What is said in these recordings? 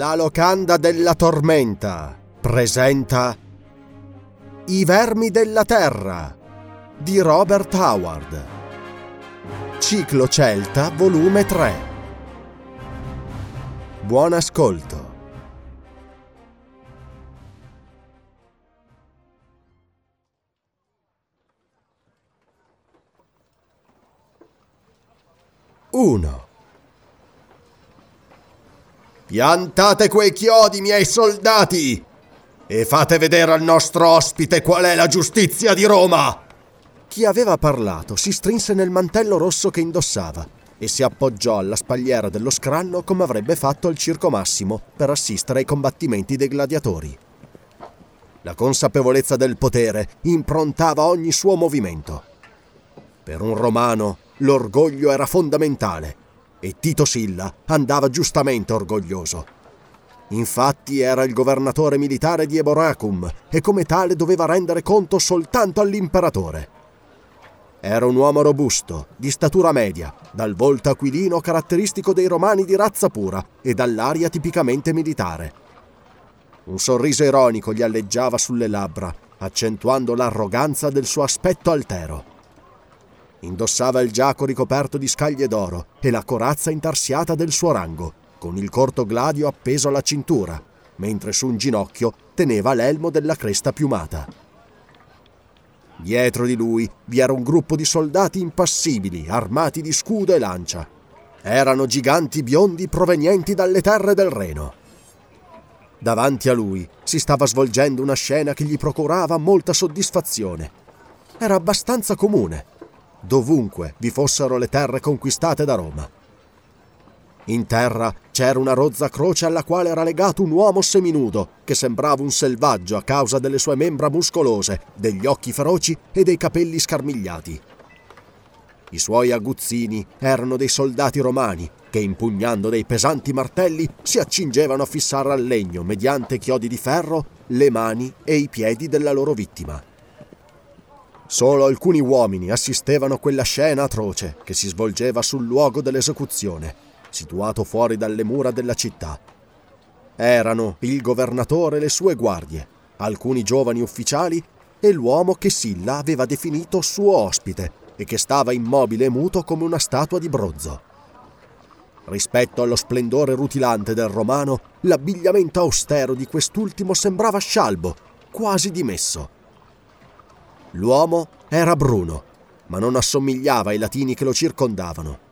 La locanda della tormenta presenta I vermi della terra di Robert Howard. Ciclo Celta, volume 3. Buon ascolto. Uno. Piantate quei chiodi, miei soldati, e fate vedere al nostro ospite qual è la giustizia di Roma. Chi aveva parlato si strinse nel mantello rosso che indossava e si appoggiò alla spalliera dello scranno come avrebbe fatto al Circo Massimo per assistere ai combattimenti dei gladiatori. La consapevolezza del potere improntava ogni suo movimento. Per un romano l'orgoglio era fondamentale e Tito Silla andava giustamente orgoglioso. Infatti era il governatore militare di Eboracum e come tale doveva rendere conto soltanto all'imperatore. Era un uomo robusto, di statura media, dal volto aquilino caratteristico dei romani di razza pura e dall'aria tipicamente militare. Un sorriso ironico gli alleggiava sulle labbra, accentuando l'arroganza del suo aspetto altero. Indossava il giaco ricoperto di scaglie d'oro e la corazza intarsiata del suo rango, con il corto gladio appeso alla cintura, mentre su un ginocchio teneva l'elmo della cresta piumata. Dietro di lui vi era un gruppo di soldati impassibili, armati di scudo e lancia. Erano giganti biondi provenienti dalle terre del Reno. Davanti a lui si stava svolgendo una scena che gli procurava molta soddisfazione. Era abbastanza comune, dovunque vi fossero le terre conquistate da Roma. In terra c'era una rozza croce alla quale era legato un uomo seminudo che sembrava un selvaggio a causa delle sue membra muscolose, degli occhi feroci e dei capelli scarmigliati. I suoi aguzzini erano dei soldati romani che, impugnando dei pesanti martelli, si accingevano a fissare al legno, mediante chiodi di ferro, le mani e i piedi della loro vittima. Solo alcuni uomini assistevano a quella scena atroce che si svolgeva sul luogo dell'esecuzione, situato fuori dalle mura della città. Erano il governatore e le sue guardie, alcuni giovani ufficiali e l'uomo che Silla aveva definito suo ospite e che stava immobile e muto come una statua di bronzo. Rispetto allo splendore rutilante del romano, l'abbigliamento austero di quest'ultimo sembrava scialbo, quasi dimesso. L'uomo era bruno, ma non assomigliava ai latini che lo circondavano.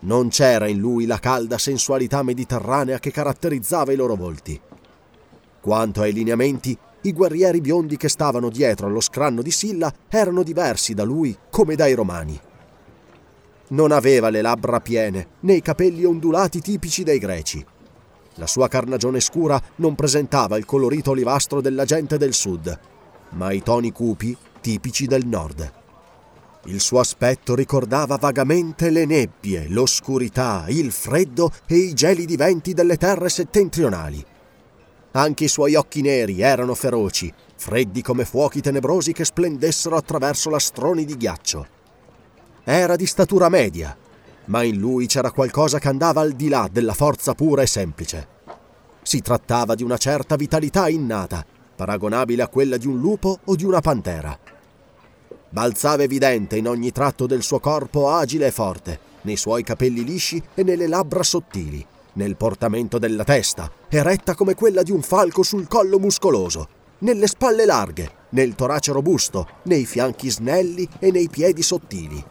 Non c'era in lui la calda sensualità mediterranea che caratterizzava i loro volti. Quanto ai lineamenti, i guerrieri biondi che stavano dietro allo scranno di Silla erano diversi da lui come dai romani. Non aveva le labbra piene né i capelli ondulati tipici dei greci. La sua carnagione scura non presentava il colorito olivastro della gente del sud, ma i toni cupi tipici del nord. Il suo aspetto ricordava vagamente le nebbie, l'oscurità, il freddo e i gelidi venti delle terre settentrionali. Anche i suoi occhi neri erano feroci, freddi come fuochi tenebrosi che splendessero attraverso lastroni di ghiaccio. Era di statura media, ma in lui c'era qualcosa che andava al di là della forza pura e semplice. Si trattava di una certa vitalità innata, paragonabile a quella di un lupo o di una pantera. Balzava evidente in ogni tratto del suo corpo agile e forte, nei suoi capelli lisci e nelle labbra sottili, nel portamento della testa, eretta come quella di un falco sul collo muscoloso, nelle spalle larghe, nel torace robusto, nei fianchi snelli e nei piedi sottili.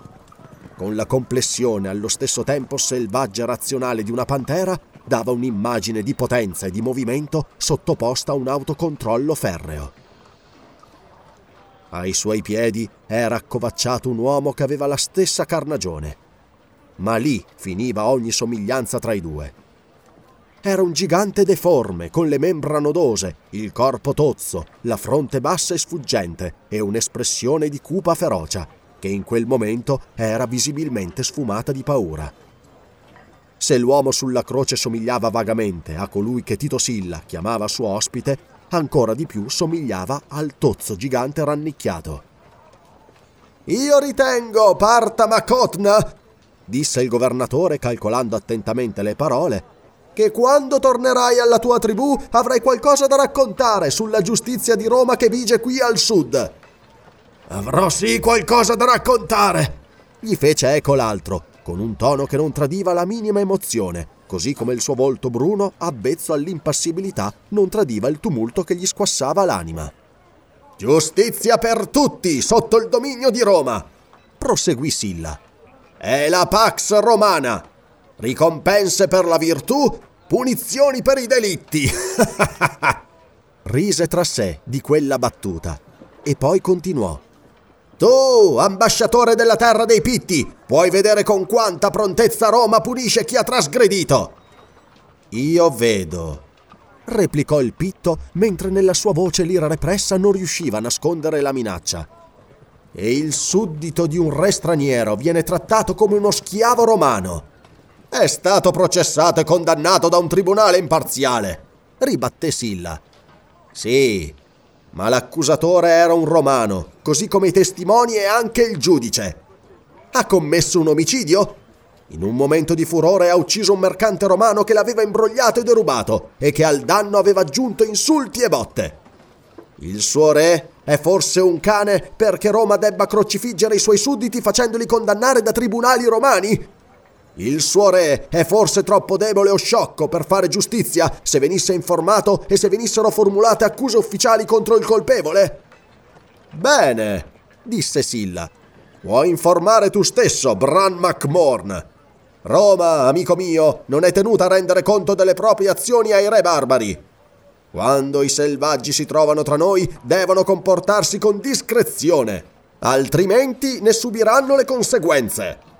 Con la complessione allo stesso tempo selvaggia e razionale di una pantera, dava un'immagine di potenza e di movimento sottoposta a un autocontrollo ferreo. Ai suoi piedi era accovacciato un uomo che aveva la stessa carnagione, ma lì finiva ogni somiglianza tra i due. Era un gigante deforme, con le membra nodose, il corpo tozzo, la fronte bassa e sfuggente e un'espressione di cupa ferocia, che in quel momento era visibilmente sfumata di paura. Se l'uomo sulla croce somigliava vagamente a colui che Tito Silla chiamava suo ospite, ancora di più somigliava al tozzo gigante rannicchiato. Io ritengo, parta Macotna, disse il governatore calcolando attentamente le parole, che quando tornerai alla tua tribù avrai qualcosa da raccontare sulla giustizia di Roma che vige qui al sud. Avrò sì qualcosa da raccontare, gli fece eco l'altro, con un tono che non tradiva la minima emozione, così come il suo volto bruno, avvezzo all'impassibilità, non tradiva il tumulto che gli squassava l'anima. Giustizia per tutti sotto il dominio di Roma, proseguì Silla. È la Pax Romana Ricompense per la virtù, punizioni per i delitti. Rise tra sé di quella battuta e poi continuò. Tu, ambasciatore della terra dei Pitti, puoi vedere con quanta prontezza Roma punisce chi ha trasgredito. Io vedo, replicò il Pitto mentre nella sua voce l'ira repressa non riusciva a nascondere la minaccia. E il suddito di un re straniero viene trattato come uno schiavo romano. È stato processato e condannato da un tribunale imparziale, ribatté Silla. Sì, ma l'accusatore era un romano, così come i testimoni e anche il giudice. Ha commesso un omicidio? In un momento di furore ha ucciso un mercante romano che l'aveva imbrogliato e derubato e che al danno aveva aggiunto insulti e botte. Il suo re è forse un cane perché Roma debba crocifiggere i suoi sudditi facendoli condannare da tribunali romani? Il suo re è forse troppo debole o sciocco per fare giustizia se venisse informato e se venissero formulate accuse ufficiali contro il colpevole? Bene, disse Silla. Puoi informare tu stesso, Bran MacMorn. Roma, amico mio, non è tenuta a rendere conto delle proprie azioni ai re barbari. Quando i selvaggi si trovano tra noi, devono comportarsi con discrezione, altrimenti ne subiranno le conseguenze.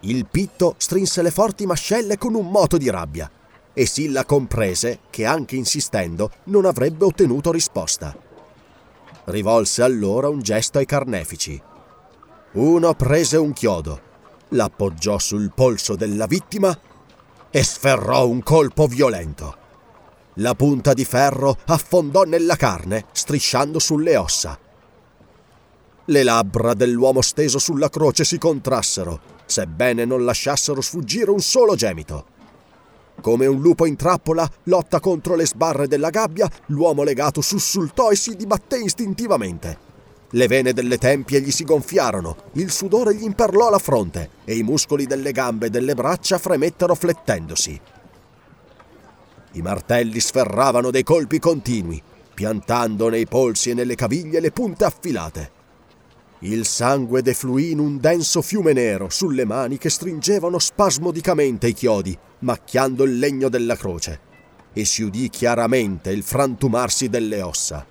Il pitto strinse le forti mascelle con un moto di rabbia e Silla comprese che anche insistendo non avrebbe ottenuto risposta. Rivolse allora un gesto ai carnefici. Uno prese un chiodo, l'appoggiò sul polso della vittima e sferrò un colpo violento. La punta di ferro affondò nella carne, strisciando sulle ossa. Le labbra dell'uomo steso sulla croce si contrassero sebbene non lasciassero sfuggire un solo gemito. Come un lupo in trappola lotta contro le sbarre della gabbia, l'uomo legato sussultò e si dibatté istintivamente. Le vene delle tempie gli si gonfiarono, il sudore gli imperlò la fronte e i muscoli delle gambe e delle braccia fremettero flettendosi. I martelli sferravano dei colpi continui, piantando nei polsi e nelle caviglie le punte affilate. Il sangue defluì in un denso fiume nero sulle mani che stringevano spasmodicamente i chiodi, macchiando il legno della croce, e si udì chiaramente il frantumarsi delle ossa.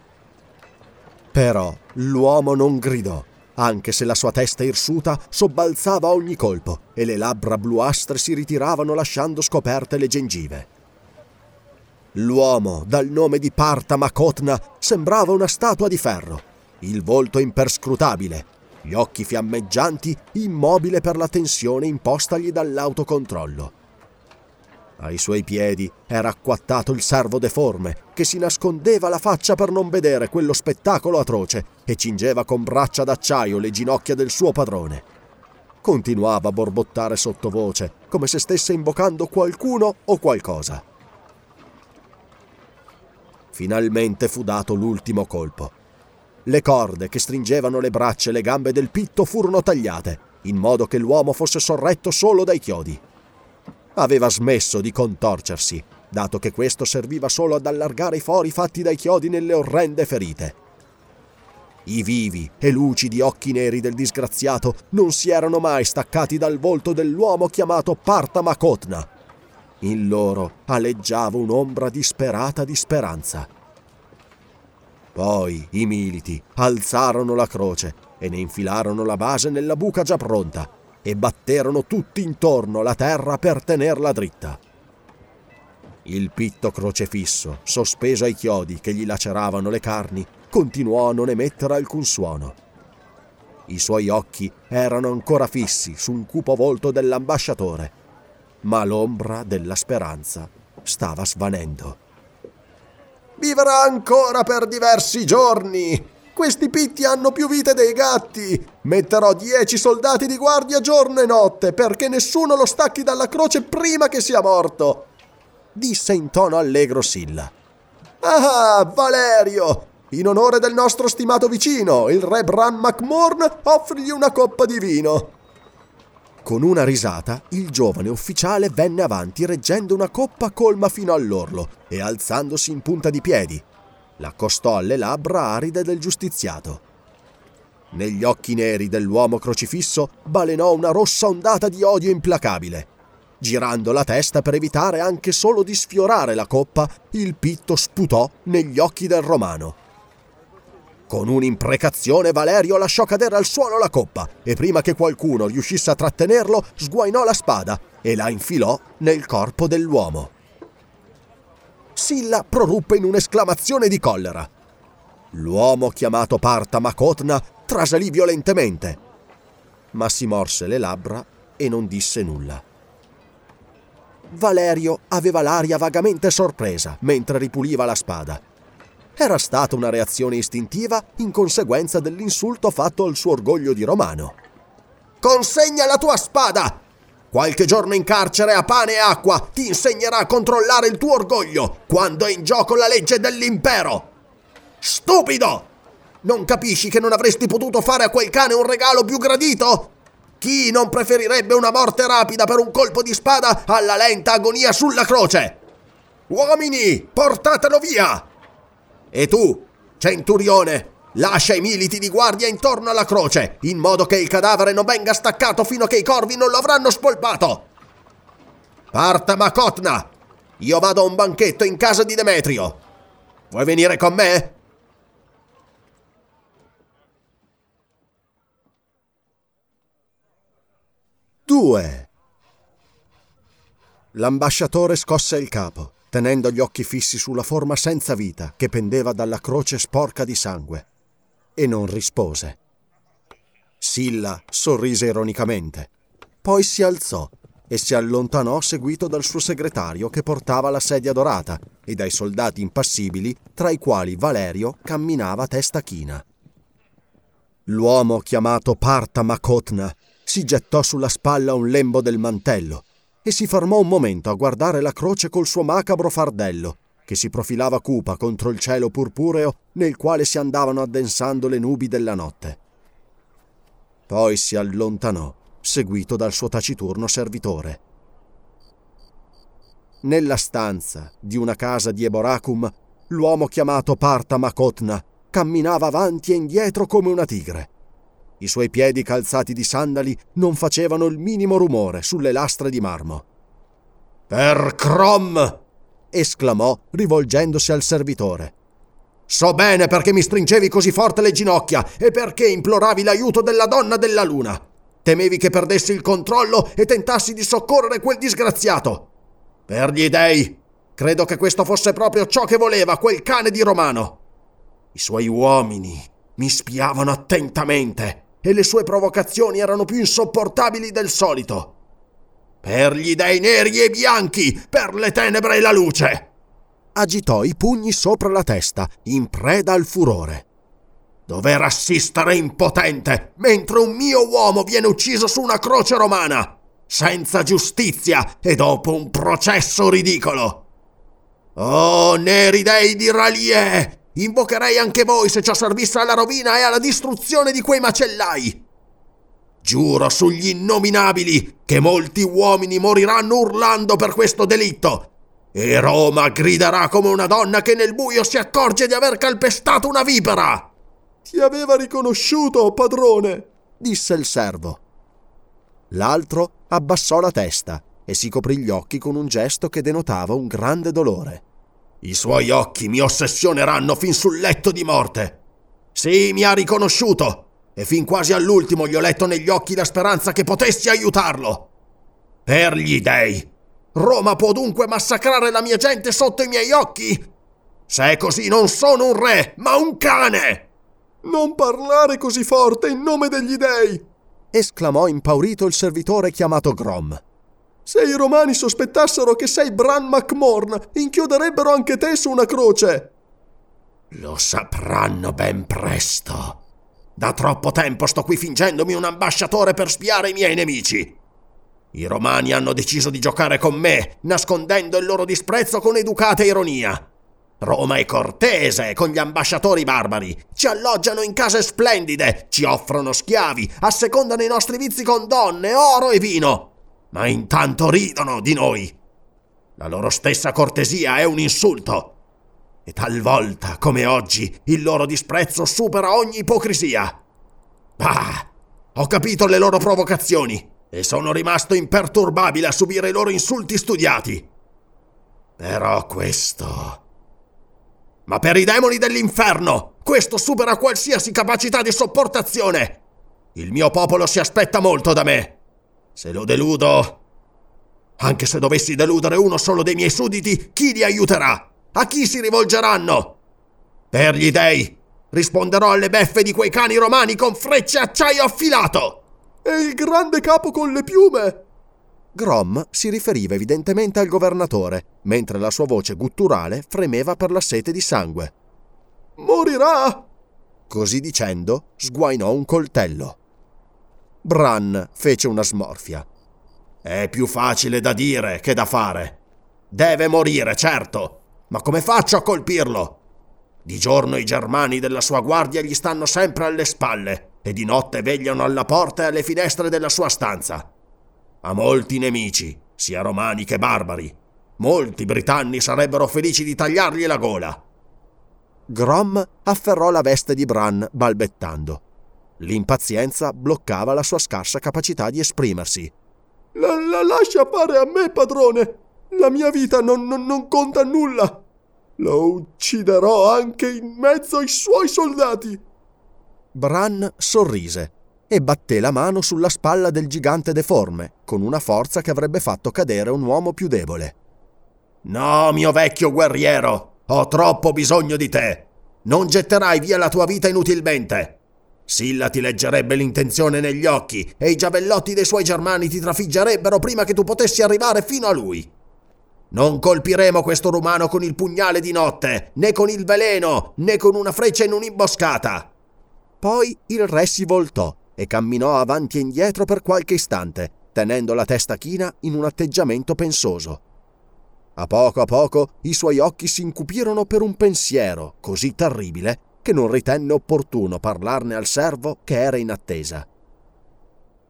Però l'uomo non gridò, anche se la sua testa irsuta sobbalzava ogni colpo e le labbra bluastre si ritiravano lasciando scoperte le gengive. L'uomo, dal nome di Parta Makotna, sembrava una statua di ferro il volto imperscrutabile, gli occhi fiammeggianti, immobile per la tensione impostagli dall'autocontrollo. Ai suoi piedi era acquattato il servo deforme, che si nascondeva la faccia per non vedere quello spettacolo atroce e cingeva con braccia d'acciaio le ginocchia del suo padrone. Continuava a borbottare sottovoce, come se stesse invocando qualcuno o qualcosa. Finalmente fu dato l'ultimo colpo. Le corde che stringevano le braccia e le gambe del pitto furono tagliate, in modo che l'uomo fosse sorretto solo dai chiodi. aveva smesso di contorcersi, dato che questo serviva solo ad allargare i fori fatti dai chiodi nelle orrende ferite. I vivi e lucidi occhi neri del disgraziato non si erano mai staccati dal volto dell'uomo chiamato Parta Makotna. In loro aleggiava un'ombra disperata di speranza. Poi i militi alzarono la croce e ne infilarono la base nella buca già pronta e batterono tutti intorno la terra per tenerla dritta. Il pitto crocefisso, sospeso ai chiodi che gli laceravano le carni, continuò a non emettere alcun suono. I suoi occhi erano ancora fissi su un cupo volto dell'ambasciatore, ma l'ombra della speranza stava svanendo. Vivrà ancora per diversi giorni. Questi pitti hanno più vite dei gatti. Metterò dieci soldati di guardia giorno e notte perché nessuno lo stacchi dalla croce prima che sia morto. Disse in tono allegro Silla. Ah, Valerio! In onore del nostro stimato vicino, il re Bran MacMorn, offrigli una coppa di vino. Con una risata, il giovane ufficiale venne avanti reggendo una coppa colma fino all'orlo e alzandosi in punta di piedi. L'accostò alle labbra aride del giustiziato. Negli occhi neri dell'uomo crocifisso balenò una rossa ondata di odio implacabile. Girando la testa per evitare anche solo di sfiorare la coppa, il pitto sputò negli occhi del romano. Con un'imprecazione Valerio lasciò cadere al suolo la coppa e prima che qualcuno riuscisse a trattenerlo sguainò la spada e la infilò nel corpo dell'uomo. Silla proruppe in un'esclamazione di collera. L'uomo chiamato Parta Makotna trasalì violentemente, ma si morse le labbra e non disse nulla. Valerio aveva l'aria vagamente sorpresa mentre ripuliva la spada era stata una reazione istintiva in conseguenza dell'insulto fatto al suo orgoglio di romano. Consegna la tua spada! Qualche giorno in carcere a pane e acqua ti insegnerà a controllare il tuo orgoglio quando è in gioco la legge dell'impero! Stupido! Non capisci che non avresti potuto fare a quel cane un regalo più gradito? Chi non preferirebbe una morte rapida per un colpo di spada alla lenta agonia sulla croce? Uomini, portatelo via! E tu, centurione, lascia i militi di guardia intorno alla croce, in modo che il cadavere non venga staccato fino a che i corvi non lo avranno spolpato. Parta Macotna! Io vado a un banchetto in casa di Demetrio. Vuoi venire con me? Due. L'ambasciatore scosse il capo tenendo gli occhi fissi sulla forma senza vita che pendeva dalla croce sporca di sangue, e non rispose. Silla sorrise ironicamente, poi si alzò e si allontanò seguito dal suo segretario che portava la sedia dorata e dai soldati impassibili tra i quali Valerio camminava testa china. L'uomo chiamato Parta Makotna si gettò sulla spalla un lembo del mantello e si fermò un momento a guardare la croce col suo macabro fardello, che si profilava cupa contro il cielo purpureo nel quale si andavano addensando le nubi della notte. Poi si allontanò, seguito dal suo taciturno servitore. Nella stanza di una casa di Eboracum, l'uomo chiamato Parta Makotna camminava avanti e indietro come una tigre. I suoi piedi calzati di sandali non facevano il minimo rumore sulle lastre di marmo. Per Crom! esclamò rivolgendosi al servitore. So bene perché mi stringevi così forte le ginocchia e perché imploravi l'aiuto della donna della luna. Temevi che perdessi il controllo e tentassi di soccorrere quel disgraziato. Per gli dei, credo che questo fosse proprio ciò che voleva quel cane di Romano. I suoi uomini mi spiavano attentamente e le sue provocazioni erano più insopportabili del solito. Per gli dei neri e bianchi, per le tenebre e la luce! Agitò i pugni sopra la testa, in preda al furore. Dover assistere impotente mentre un mio uomo viene ucciso su una croce romana, senza giustizia e dopo un processo ridicolo. Oh, neri dei di Ralie, Invocherei anche voi se ciò servisse alla rovina e alla distruzione di quei macellai. Giuro sugli innominabili che molti uomini moriranno urlando per questo delitto. E Roma griderà come una donna che nel buio si accorge di aver calpestato una vipera. Ti aveva riconosciuto, padrone, disse il servo. L'altro abbassò la testa e si coprì gli occhi con un gesto che denotava un grande dolore. I suoi occhi mi ossessioneranno fin sul letto di morte. Sì, mi ha riconosciuto e fin quasi all'ultimo gli ho letto negli occhi la speranza che potessi aiutarlo. Per gli dei! Roma può dunque massacrare la mia gente sotto i miei occhi? Se è così non sono un re, ma un cane! Non parlare così forte in nome degli dei! esclamò impaurito il servitore chiamato Grom. Se i romani sospettassero che sei Bran MacMorn, inchioderebbero anche te su una croce. Lo sapranno ben presto. Da troppo tempo sto qui fingendomi un ambasciatore per spiare i miei nemici. I romani hanno deciso di giocare con me, nascondendo il loro disprezzo con educata ironia. Roma è cortese con gli ambasciatori barbari. Ci alloggiano in case splendide, ci offrono schiavi, assecondano i nostri vizi con donne, oro e vino. Ma intanto ridono di noi. La loro stessa cortesia è un insulto. E talvolta, come oggi, il loro disprezzo supera ogni ipocrisia. Ah, ho capito le loro provocazioni e sono rimasto imperturbabile a subire i loro insulti studiati. Però questo ma per i demoni dell'inferno, questo supera qualsiasi capacità di sopportazione. Il mio popolo si aspetta molto da me. Se lo deludo... Anche se dovessi deludere uno solo dei miei sudditi, chi li aiuterà? A chi si rivolgeranno? Per gli dei, risponderò alle beffe di quei cani romani con frecce acciaio affilato! E il grande capo con le piume! Grom si riferiva evidentemente al governatore, mentre la sua voce gutturale fremeva per la sete di sangue. Morirà! Così dicendo, sguainò un coltello. Bran fece una smorfia. È più facile da dire che da fare. Deve morire, certo, ma come faccio a colpirlo? Di giorno i germani della sua guardia gli stanno sempre alle spalle e di notte vegliano alla porta e alle finestre della sua stanza. Ha molti nemici, sia romani che barbari. Molti britanni sarebbero felici di tagliargli la gola. Grom afferrò la veste di Bran balbettando. L'impazienza bloccava la sua scarsa capacità di esprimersi. La, la lascia fare a me, padrone. La mia vita non, non, non conta nulla. Lo ucciderò anche in mezzo ai suoi soldati. Bran sorrise e batté la mano sulla spalla del gigante deforme, con una forza che avrebbe fatto cadere un uomo più debole. No, mio vecchio guerriero, ho troppo bisogno di te. Non getterai via la tua vita inutilmente. Silla ti leggerebbe l'intenzione negli occhi e i giavellotti dei suoi germani ti trafiggerebbero prima che tu potessi arrivare fino a lui. Non colpiremo questo rumano con il pugnale di notte, né con il veleno, né con una freccia in un'imboscata. Poi il re si voltò e camminò avanti e indietro per qualche istante, tenendo la testa china in un atteggiamento pensoso. A poco a poco i suoi occhi si incupirono per un pensiero così terribile che non ritenne opportuno parlarne al servo che era in attesa.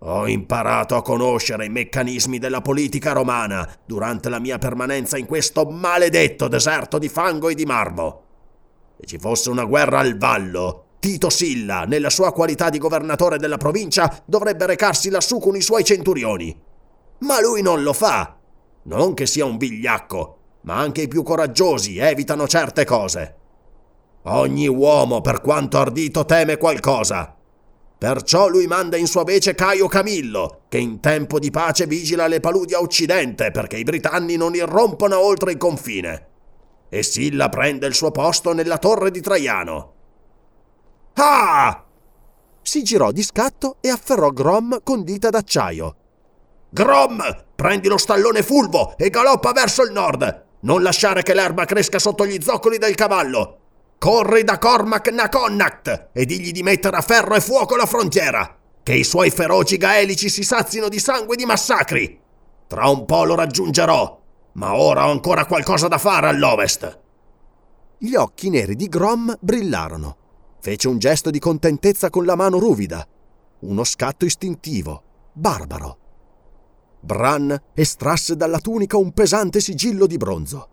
Ho imparato a conoscere i meccanismi della politica romana durante la mia permanenza in questo maledetto deserto di fango e di marmo. Se ci fosse una guerra al vallo, Tito Silla, nella sua qualità di governatore della provincia, dovrebbe recarsi lassù con i suoi centurioni. Ma lui non lo fa. Non che sia un vigliacco, ma anche i più coraggiosi evitano certe cose. Ogni uomo, per quanto ardito, teme qualcosa. Perciò lui manda in sua vece Caio Camillo, che in tempo di pace vigila le paludi a occidente perché i britanni non irrompano oltre il confine. E Silla prende il suo posto nella torre di Traiano. Ah! Si girò di scatto e afferrò Grom con dita d'acciaio. Grom, prendi lo stallone fulvo e galoppa verso il nord. Non lasciare che l'erba cresca sotto gli zoccoli del cavallo. Corri da Cormac Naconnact e digli di mettere a ferro e fuoco la frontiera. Che i suoi feroci gaelici si sazino di sangue e di massacri. Tra un po' lo raggiungerò, ma ora ho ancora qualcosa da fare all'ovest. Gli occhi neri di Grom brillarono. Fece un gesto di contentezza con la mano ruvida. uno scatto istintivo, barbaro. Bran estrasse dalla tunica un pesante sigillo di bronzo.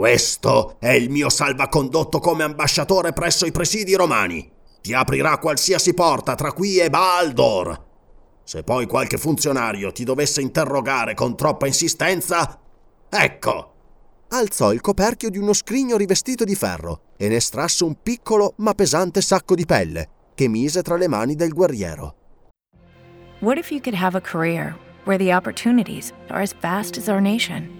Questo è il mio salvacondotto come ambasciatore presso i presidi romani. Ti aprirà qualsiasi porta tra qui e Baldor. Se poi qualche funzionario ti dovesse interrogare con troppa insistenza, ecco. Alzò il coperchio di uno scrigno rivestito di ferro e ne estrasse un piccolo ma pesante sacco di pelle che mise tra le mani del guerriero. What if you could have a career where the opportunities are as vast as our nation,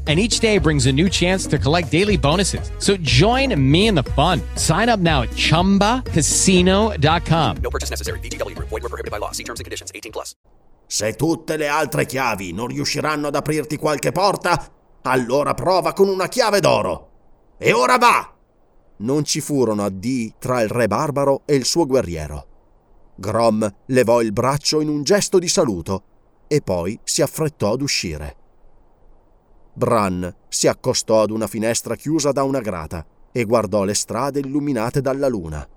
and each day brings a new chance to collect daily bonuses. So join me in the fun. Sign up now at ChumbaCasino.com. No purchase necessary. BGW. Void were prohibited by law. See terms and conditions. 18 plus. Se tutte le altre chiavi non riusciranno ad aprirti qualche porta, allora prova con una chiave d'oro. E ora va! Non ci furono addii tra il re barbaro e il suo guerriero. Grom levò il braccio in un gesto di saluto e poi si affrettò ad uscire. Bran si accostò ad una finestra chiusa da una grata e guardò le strade illuminate dalla luna.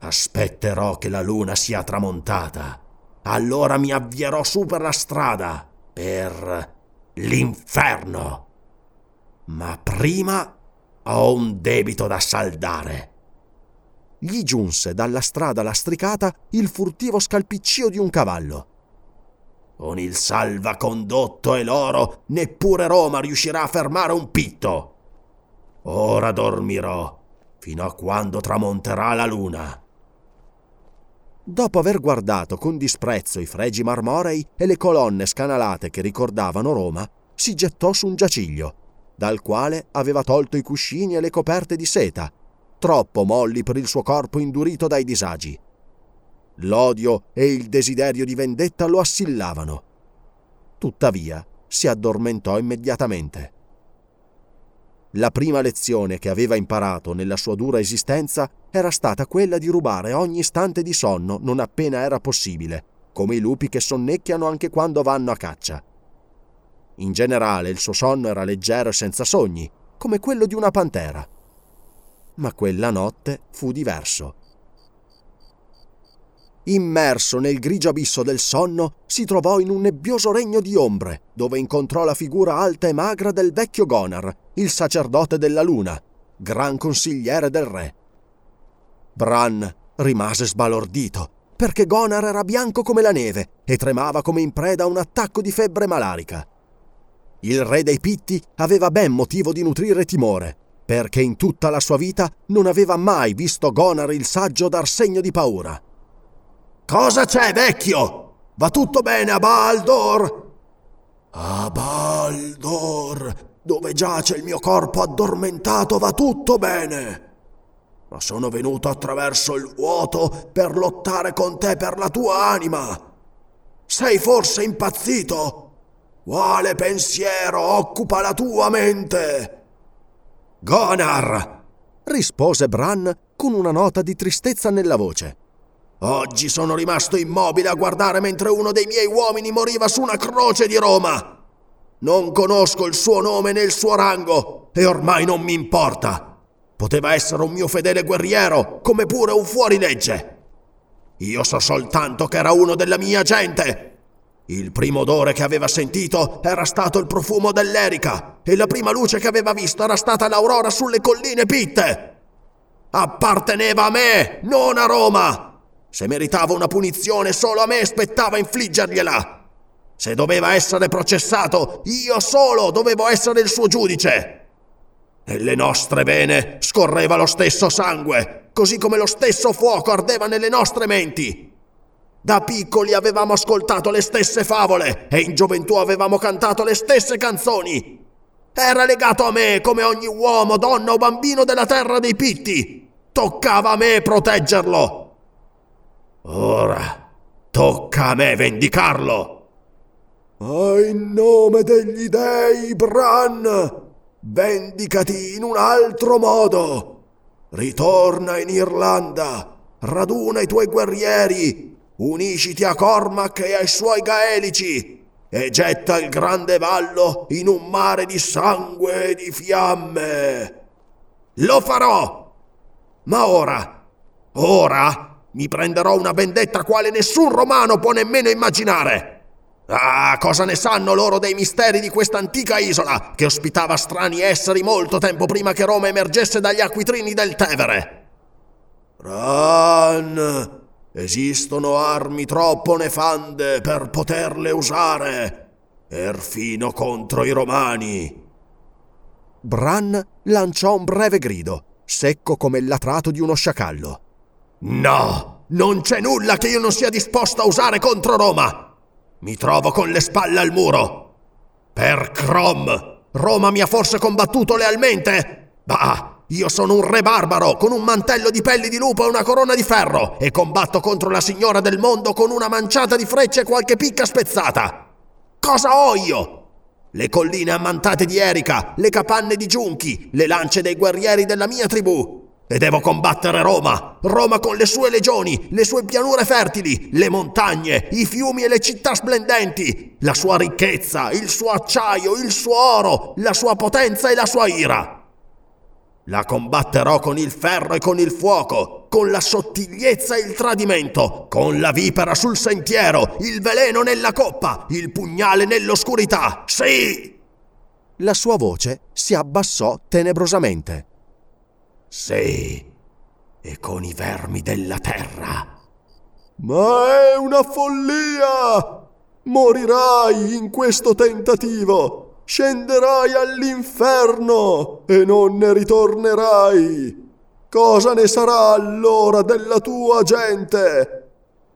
Aspetterò che la luna sia tramontata. Allora mi avvierò su per la strada, per l'inferno. Ma prima ho un debito da saldare. Gli giunse dalla strada lastricata il furtivo scalpiccio di un cavallo. Con il salvacondotto e l'oro neppure Roma riuscirà a fermare un pitto. Ora dormirò fino a quando tramonterà la luna. Dopo aver guardato con disprezzo i fregi marmorei e le colonne scanalate che ricordavano Roma, si gettò su un giaciglio, dal quale aveva tolto i cuscini e le coperte di seta, troppo molli per il suo corpo indurito dai disagi. L'odio e il desiderio di vendetta lo assillavano. Tuttavia, si addormentò immediatamente. La prima lezione che aveva imparato nella sua dura esistenza era stata quella di rubare ogni istante di sonno non appena era possibile, come i lupi che sonnecchiano anche quando vanno a caccia. In generale il suo sonno era leggero e senza sogni, come quello di una pantera. Ma quella notte fu diverso. Immerso nel grigio abisso del sonno, si trovò in un nebbioso regno di ombre, dove incontrò la figura alta e magra del vecchio Gonar, il sacerdote della luna, gran consigliere del re. Bran rimase sbalordito, perché Gonar era bianco come la neve e tremava come in preda a un attacco di febbre malarica. Il re dei Pitti aveva ben motivo di nutrire timore, perché in tutta la sua vita non aveva mai visto Gonar il saggio dar segno di paura. Cosa c'è, vecchio? Va tutto bene a Baldor? A Baldor, dove giace il mio corpo addormentato, va tutto bene. Ma sono venuto attraverso il vuoto per lottare con te per la tua anima. Sei forse impazzito? Quale pensiero occupa la tua mente? Gonar! rispose Bran con una nota di tristezza nella voce. Oggi sono rimasto immobile a guardare mentre uno dei miei uomini moriva su una croce di Roma. Non conosco il suo nome né il suo rango e ormai non mi importa. Poteva essere un mio fedele guerriero, come pure un fuorilegge. Io so soltanto che era uno della mia gente. Il primo odore che aveva sentito era stato il profumo dell'erica e la prima luce che aveva visto era stata l'aurora sulle colline pitte. Apparteneva a me, non a Roma. Se meritava una punizione, solo a me spettava infliggergliela. Se doveva essere processato, io solo dovevo essere il suo giudice. Nelle nostre vene scorreva lo stesso sangue, così come lo stesso fuoco ardeva nelle nostre menti. Da piccoli avevamo ascoltato le stesse favole e in gioventù avevamo cantato le stesse canzoni. Era legato a me come ogni uomo, donna o bambino della terra dei pitti. Toccava a me proteggerlo. Ora tocca a me vendicarlo. In nome degli dei, Bran, vendicati in un altro modo. Ritorna in Irlanda, raduna i tuoi guerrieri unisciti a Cormac e ai suoi gaelici e getta il grande vallo in un mare di sangue e di fiamme. Lo farò! Ma ora, ora mi prenderò una vendetta quale nessun romano può nemmeno immaginare. Ah, cosa ne sanno loro dei misteri di questa antica isola che ospitava strani esseri molto tempo prima che Roma emergesse dagli acquitrini del Tevere? Ran, Esistono armi troppo nefande per poterle usare, perfino contro i romani. Bran lanciò un breve grido, secco come il latrato di uno sciacallo. No, non c'è nulla che io non sia disposto a usare contro Roma. Mi trovo con le spalle al muro. Per Crom, Roma mi ha forse combattuto lealmente? Bah, io sono un re barbaro con un mantello di pelli di lupo e una corona di ferro e combatto contro la signora del mondo con una manciata di frecce e qualche picca spezzata. Cosa ho io? Le colline ammantate di Erika, le capanne di giunchi, le lance dei guerrieri della mia tribù. E devo combattere Roma, Roma con le sue legioni, le sue pianure fertili, le montagne, i fiumi e le città splendenti, la sua ricchezza, il suo acciaio, il suo oro, la sua potenza e la sua ira. La combatterò con il ferro e con il fuoco, con la sottigliezza e il tradimento, con la vipera sul sentiero, il veleno nella coppa, il pugnale nell'oscurità. Sì! La sua voce si abbassò tenebrosamente. Sì, e con i vermi della terra. Ma è una follia! Morirai in questo tentativo! scenderai all'inferno e non ne ritornerai. Cosa ne sarà allora della tua gente?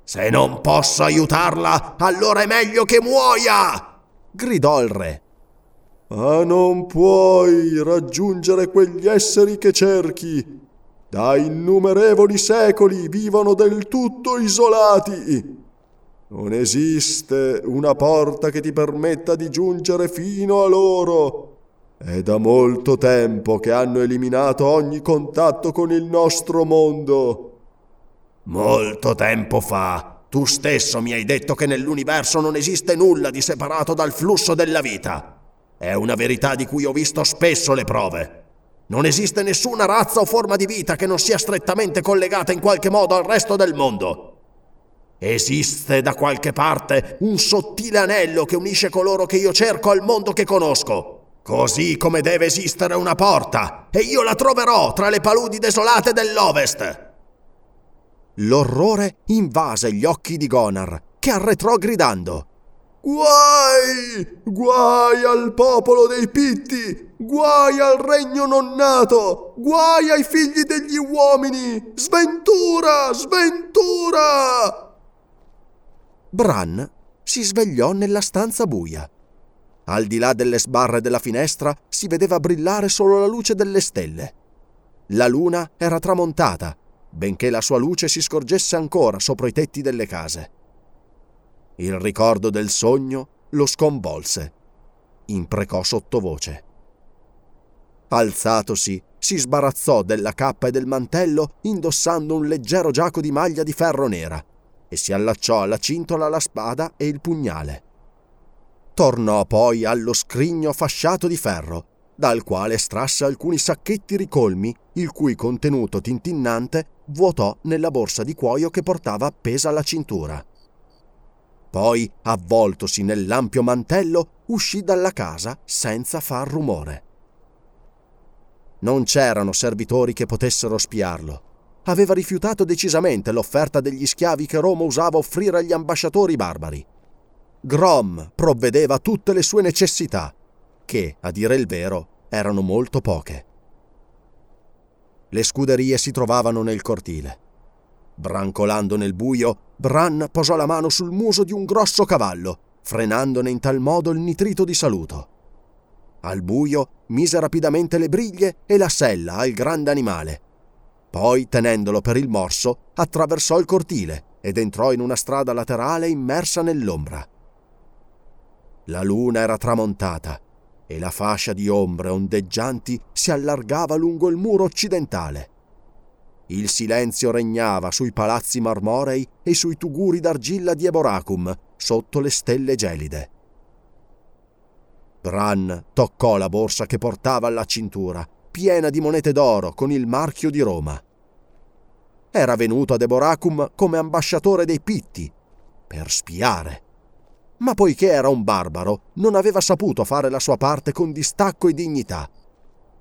Se non posso aiutarla, allora è meglio che muoia! gridò il re. Ma non puoi raggiungere quegli esseri che cerchi. Da innumerevoli secoli vivono del tutto isolati. Non esiste una porta che ti permetta di giungere fino a loro. È da molto tempo che hanno eliminato ogni contatto con il nostro mondo. Molto tempo fa, tu stesso mi hai detto che nell'universo non esiste nulla di separato dal flusso della vita. È una verità di cui ho visto spesso le prove. Non esiste nessuna razza o forma di vita che non sia strettamente collegata in qualche modo al resto del mondo. Esiste da qualche parte un sottile anello che unisce coloro che io cerco al mondo che conosco. Così come deve esistere una porta, e io la troverò tra le paludi desolate dell'Ovest. L'orrore invase gli occhi di Gonar, che arretrò gridando. Guai! Al popolo dei Pitti! Guai al regno non nato! Guai ai figli degli uomini! Sventura! Sventura! Bran si svegliò nella stanza buia. Al di là delle sbarre della finestra si vedeva brillare solo la luce delle stelle. La luna era tramontata, benché la sua luce si scorgesse ancora sopra i tetti delle case. Il ricordo del sogno lo sconvolse. Imprecò sottovoce. Alzatosi, si sbarazzò della cappa e del mantello indossando un leggero giaco di maglia di ferro nera e si allacciò alla cintola la spada e il pugnale. Tornò poi allo scrigno fasciato di ferro, dal quale estrasse alcuni sacchetti ricolmi, il cui contenuto tintinnante vuotò nella borsa di cuoio che portava appesa alla cintura. Poi, avvoltosi nell'ampio mantello, uscì dalla casa senza far rumore. Non c'erano servitori che potessero spiarlo aveva rifiutato decisamente l'offerta degli schiavi che Roma usava offrire agli ambasciatori barbari. Grom provvedeva a tutte le sue necessità, che, a dire il vero, erano molto poche. Le scuderie si trovavano nel cortile. Brancolando nel buio, Bran posò la mano sul muso di un grosso cavallo, frenandone in tal modo il nitrito di saluto. Al buio mise rapidamente le briglie e la sella al grande animale. Poi, tenendolo per il morso, attraversò il cortile ed entrò in una strada laterale immersa nell'ombra. La luna era tramontata e la fascia di ombre ondeggianti si allargava lungo il muro occidentale. Il silenzio regnava sui palazzi marmorei e sui tuguri d'argilla di Eboracum sotto le stelle gelide. Bran toccò la borsa che portava alla cintura, piena di monete d'oro con il marchio di Roma. Era venuto ad Eboracum come ambasciatore dei Pitti, per spiare. Ma poiché era un barbaro, non aveva saputo fare la sua parte con distacco e dignità.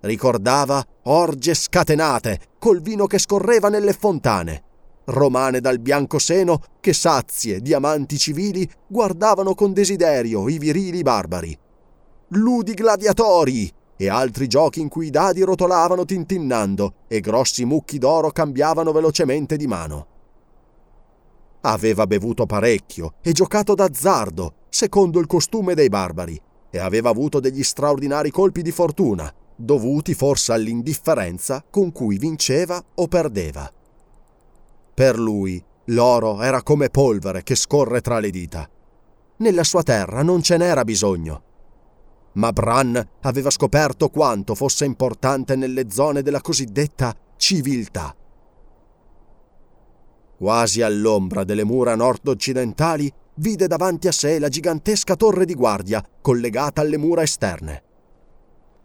Ricordava orge scatenate, col vino che scorreva nelle fontane, romane dal bianco seno che sazie di amanti civili guardavano con desiderio i virili barbari. Ludi gladiatori e altri giochi in cui i dadi rotolavano tintinnando e grossi mucchi d'oro cambiavano velocemente di mano. Aveva bevuto parecchio e giocato d'azzardo, secondo il costume dei barbari, e aveva avuto degli straordinari colpi di fortuna, dovuti forse all'indifferenza con cui vinceva o perdeva. Per lui l'oro era come polvere che scorre tra le dita. Nella sua terra non ce n'era bisogno ma Bran aveva scoperto quanto fosse importante nelle zone della cosiddetta civiltà. Quasi all'ombra delle mura nord-occidentali, vide davanti a sé la gigantesca torre di guardia collegata alle mura esterne.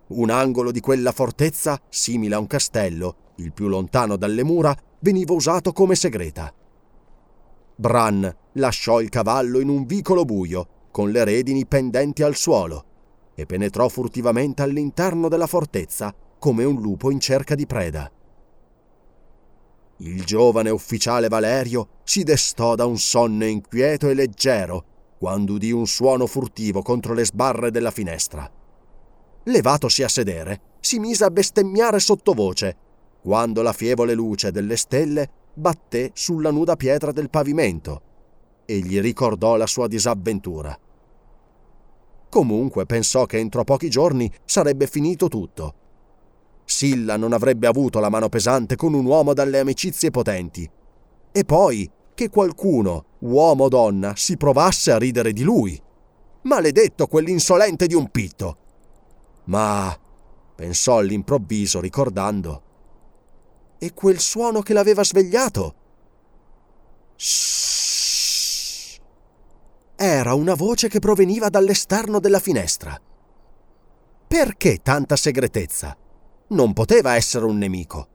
Un angolo di quella fortezza, simile a un castello, il più lontano dalle mura, veniva usato come segreta. Bran lasciò il cavallo in un vicolo buio, con le redini pendenti al suolo, e penetrò furtivamente all'interno della fortezza come un lupo in cerca di preda. Il giovane ufficiale Valerio si destò da un sonno inquieto e leggero quando udì un suono furtivo contro le sbarre della finestra. Levatosi a sedere, si mise a bestemmiare sottovoce, quando la fievole luce delle stelle batté sulla nuda pietra del pavimento e gli ricordò la sua disavventura. Comunque pensò che entro pochi giorni sarebbe finito tutto. Silla non avrebbe avuto la mano pesante con un uomo dalle amicizie potenti. E poi che qualcuno, uomo o donna, si provasse a ridere di lui. Maledetto quell'insolente di un pitto. Ma pensò all'improvviso ricordando. E quel suono che l'aveva svegliato? Shhh era una voce che proveniva dall'esterno della finestra. Perché tanta segretezza? Non poteva essere un nemico.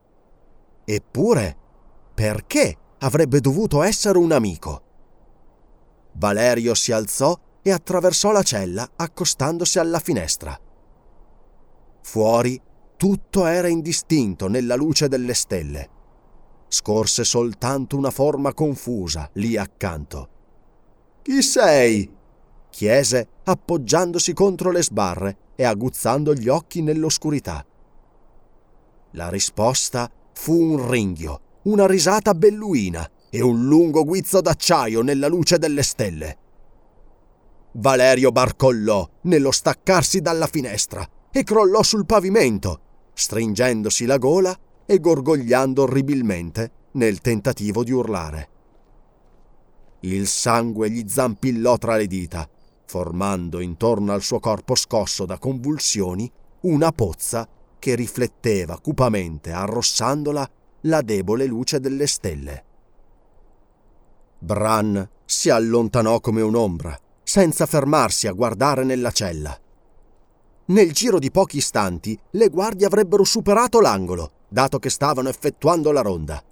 Eppure, perché avrebbe dovuto essere un amico? Valerio si alzò e attraversò la cella accostandosi alla finestra. Fuori tutto era indistinto nella luce delle stelle. Scorse soltanto una forma confusa lì accanto. Chi sei? chiese, appoggiandosi contro le sbarre e aguzzando gli occhi nell'oscurità. La risposta fu un ringhio, una risata belluina e un lungo guizzo d'acciaio nella luce delle stelle. Valerio barcollò nello staccarsi dalla finestra e crollò sul pavimento, stringendosi la gola e gorgogliando orribilmente nel tentativo di urlare. Il sangue gli zampillò tra le dita, formando intorno al suo corpo scosso da convulsioni una pozza che rifletteva cupamente, arrossandola, la debole luce delle stelle. Bran si allontanò come un'ombra, senza fermarsi a guardare nella cella. Nel giro di pochi istanti le guardie avrebbero superato l'angolo, dato che stavano effettuando la ronda.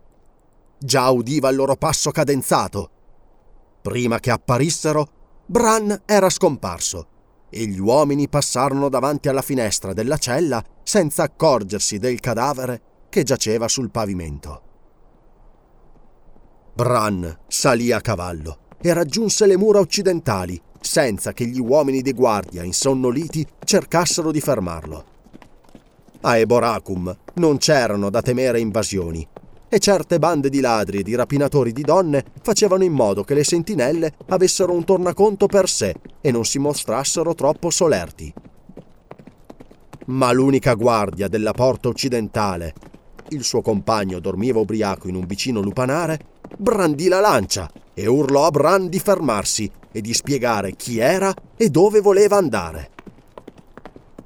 Già udiva il loro passo cadenzato Prima che apparissero, Bran era scomparso e gli uomini passarono davanti alla finestra della cella senza accorgersi del cadavere che giaceva sul pavimento. Bran salì a cavallo e raggiunse le mura occidentali senza che gli uomini di guardia insonnoliti cercassero di fermarlo. A Eboracum non c'erano da temere invasioni e certe bande di ladri e di rapinatori di donne facevano in modo che le sentinelle avessero un tornaconto per sé e non si mostrassero troppo solerti. Ma l'unica guardia della porta occidentale, il suo compagno dormiva ubriaco in un vicino lupanare, brandì la lancia e urlò a Bran di fermarsi e di spiegare chi era e dove voleva andare.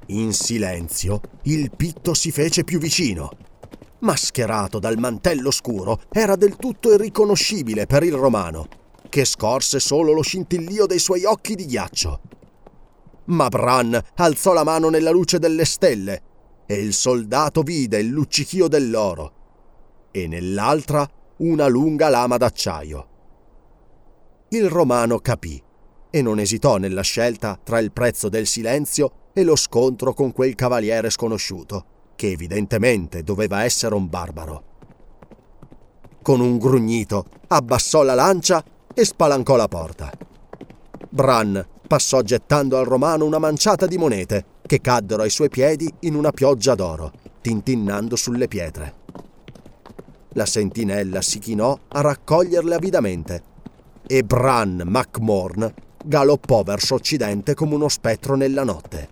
In silenzio, il pitto si fece più vicino. Mascherato dal mantello scuro, era del tutto irriconoscibile per il romano, che scorse solo lo scintillio dei suoi occhi di ghiaccio. Ma Bran alzò la mano nella luce delle stelle e il soldato vide il luccichio dell'oro e nell'altra una lunga lama d'acciaio. Il romano capì e non esitò nella scelta tra il prezzo del silenzio e lo scontro con quel cavaliere sconosciuto, che evidentemente doveva essere un barbaro. Con un grugnito abbassò la lancia e spalancò la porta. Bran passò gettando al romano una manciata di monete che caddero ai suoi piedi in una pioggia d'oro, tintinnando sulle pietre. La sentinella si chinò a raccoglierle avidamente e Bran MacMorn galoppò verso occidente come uno spettro nella notte.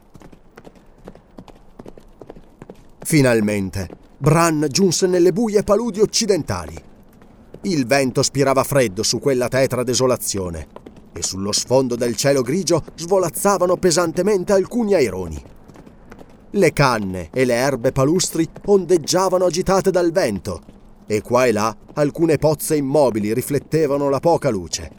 Finalmente, Bran giunse nelle buie paludi occidentali. Il vento spirava freddo su quella tetra desolazione e sullo sfondo del cielo grigio svolazzavano pesantemente alcuni aironi. Le canne e le erbe palustri ondeggiavano agitate dal vento e qua e là alcune pozze immobili riflettevano la poca luce.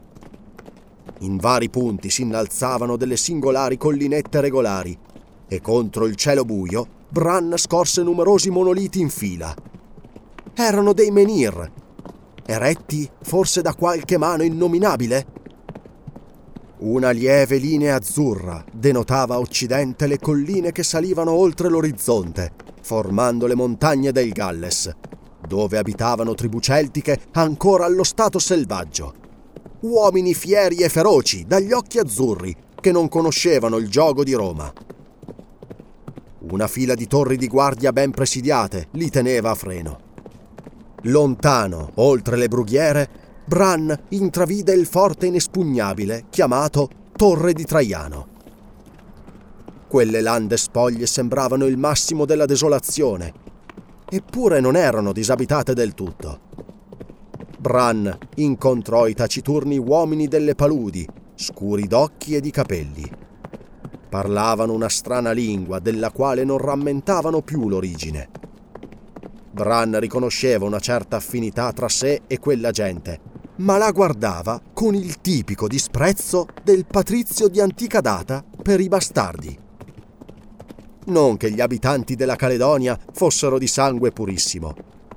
In vari punti si innalzavano delle singolari collinette regolari e contro il cielo buio Bran scorse numerosi monoliti in fila. Erano dei menhir, eretti forse da qualche mano innominabile? Una lieve linea azzurra denotava a occidente le colline che salivano oltre l'orizzonte, formando le montagne del Galles, dove abitavano tribù celtiche ancora allo stato selvaggio. Uomini fieri e feroci, dagli occhi azzurri, che non conoscevano il gioco di Roma. Una fila di torri di guardia ben presidiate li teneva a freno. Lontano, oltre le brughiere, Bran intravide il forte inespugnabile chiamato Torre di Traiano. Quelle lande spoglie sembravano il massimo della desolazione, eppure non erano disabitate del tutto. Bran incontrò i taciturni uomini delle paludi, scuri d'occhi e di capelli. Parlavano una strana lingua della quale non rammentavano più l'origine. Bran riconosceva una certa affinità tra sé e quella gente, ma la guardava con il tipico disprezzo del patrizio di antica data per i bastardi. Non che gli abitanti della Caledonia fossero di sangue purissimo,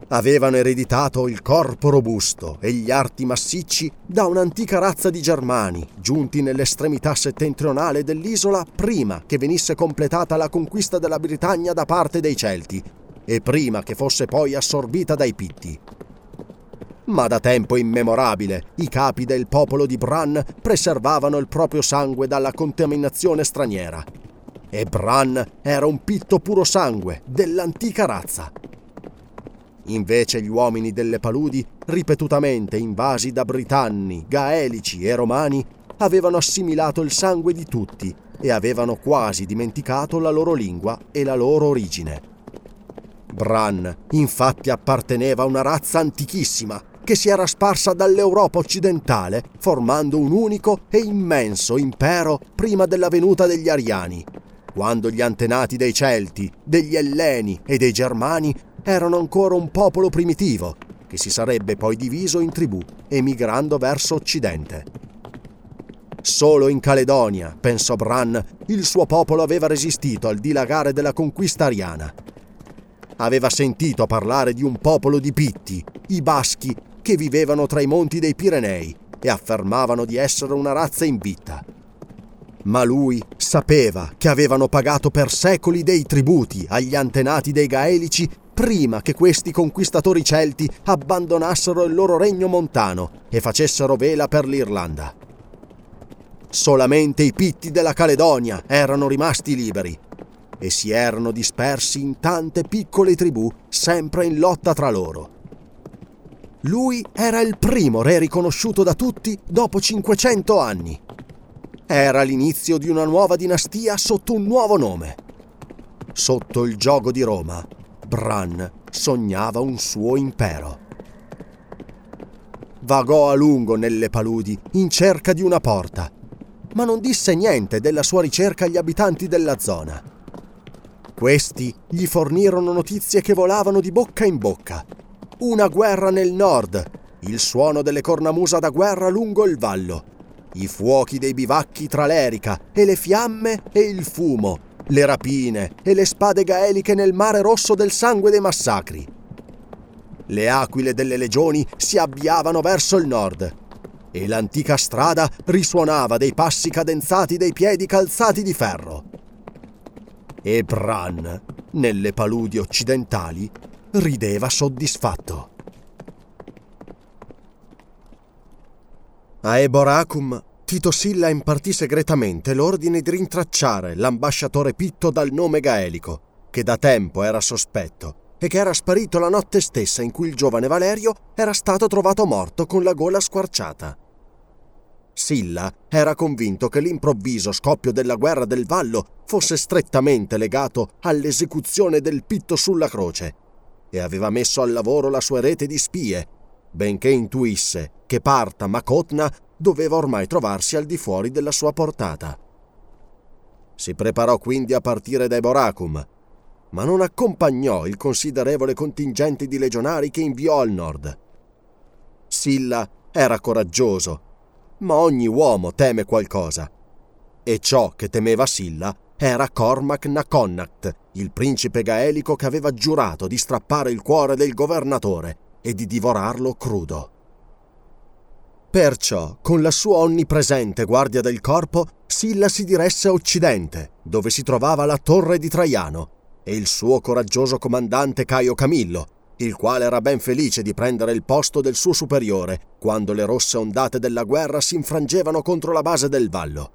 avevano ereditato il corpo robusto e gli arti massicci da un'antica razza di germani, giunti nell'estremità settentrionale dell'isola prima che venisse completata la conquista della Britannia da parte dei Celti e prima che fosse poi assorbita dai Pitti. Ma da tempo immemorabile i capi del popolo di Bran preservavano il proprio sangue dalla contaminazione straniera. E Bran era un pitto puro sangue dell'antica razza. Invece gli uomini delle paludi, ripetutamente invasi da britanni, gaelici e romani, avevano assimilato il sangue di tutti e avevano quasi dimenticato la loro lingua e la loro origine. Bran infatti apparteneva a una razza antichissima che si era sparsa dall'Europa occidentale formando un unico e immenso impero prima della venuta degli Ariani, quando gli antenati dei Celti, degli Elleni e dei Germani erano ancora un popolo primitivo, che si sarebbe poi diviso in tribù, emigrando verso occidente. Solo in Caledonia, pensò Bran, il suo popolo aveva resistito al dilagare della conquista ariana. Aveva sentito parlare di un popolo di pitti, i baschi, che vivevano tra i monti dei Pirenei e affermavano di essere una razza invitta. Ma lui sapeva che avevano pagato per secoli dei tributi agli antenati dei Gaelici prima che questi conquistatori celti abbandonassero il loro regno montano e facessero vela per l'Irlanda. Solamente i pitti della Caledonia erano rimasti liberi e si erano dispersi in tante piccole tribù sempre in lotta tra loro. Lui era il primo re riconosciuto da tutti dopo 500 anni. Era l'inizio di una nuova dinastia sotto un nuovo nome. Sotto il gioco di Roma, Bran sognava un suo impero. Vagò a lungo nelle paludi in cerca di una porta, ma non disse niente della sua ricerca agli abitanti della zona. Questi gli fornirono notizie che volavano di bocca in bocca. Una guerra nel nord, il suono delle cornamusa da guerra lungo il vallo, i fuochi dei bivacchi tra l'erica e le fiamme e il fumo le rapine e le spade gaeliche nel mare rosso del sangue dei massacri. Le aquile delle legioni si avviavano verso il nord e l'antica strada risuonava dei passi cadenzati dei piedi calzati di ferro. E Bran, nelle paludi occidentali, rideva soddisfatto. A Eboracum Tito Silla impartì segretamente l'ordine di rintracciare l'ambasciatore Pitto dal nome gaelico, che da tempo era sospetto e che era sparito la notte stessa in cui il giovane Valerio era stato trovato morto con la gola squarciata. Silla era convinto che l'improvviso scoppio della guerra del Vallo fosse strettamente legato all'esecuzione del Pitto sulla croce e aveva messo al lavoro la sua rete di spie, benché intuisse che Parta Macotna doveva ormai trovarsi al di fuori della sua portata. Si preparò quindi a partire da Eboracum, ma non accompagnò il considerevole contingente di legionari che inviò al nord. Silla era coraggioso, ma ogni uomo teme qualcosa. E ciò che temeva Silla era Cormac Naconnacht, il principe gaelico che aveva giurato di strappare il cuore del governatore e di divorarlo crudo. Perciò, con la sua onnipresente guardia del corpo, Silla si diresse a occidente, dove si trovava la torre di Traiano, e il suo coraggioso comandante Caio Camillo, il quale era ben felice di prendere il posto del suo superiore quando le rosse ondate della guerra si infrangevano contro la base del vallo.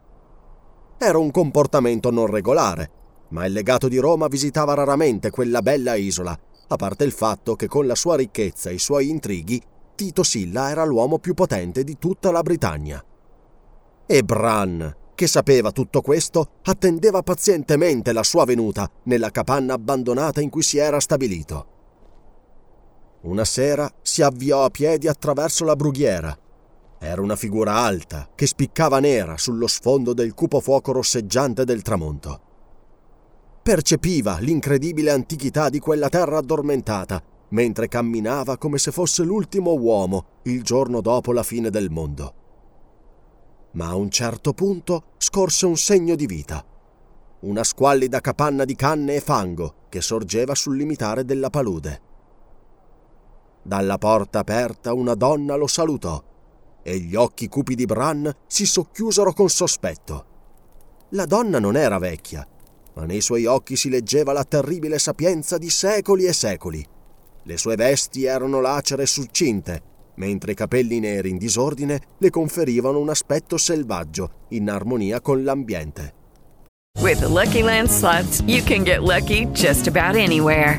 Era un comportamento non regolare, ma il legato di Roma visitava raramente quella bella isola, a parte il fatto che con la sua ricchezza e i suoi intrighi Tito Silla era l'uomo più potente di tutta la Britannia. E Bran, che sapeva tutto questo, attendeva pazientemente la sua venuta nella capanna abbandonata in cui si era stabilito. Una sera si avviò a piedi attraverso la brughiera. Era una figura alta che spiccava nera sullo sfondo del cupo fuoco rosseggiante del tramonto. Percepiva l'incredibile antichità di quella terra addormentata mentre camminava come se fosse l'ultimo uomo il giorno dopo la fine del mondo. Ma a un certo punto scorse un segno di vita, una squallida capanna di canne e fango che sorgeva sul limitare della palude. Dalla porta aperta una donna lo salutò e gli occhi cupi di Bran si socchiusero con sospetto. La donna non era vecchia, ma nei suoi occhi si leggeva la terribile sapienza di secoli e secoli le sue vesti erano lacere e succinte, mentre i capelli neri in disordine le conferivano un aspetto selvaggio, in armonia con l'ambiente. With the Lucky Land slots, you can get lucky just about anywhere.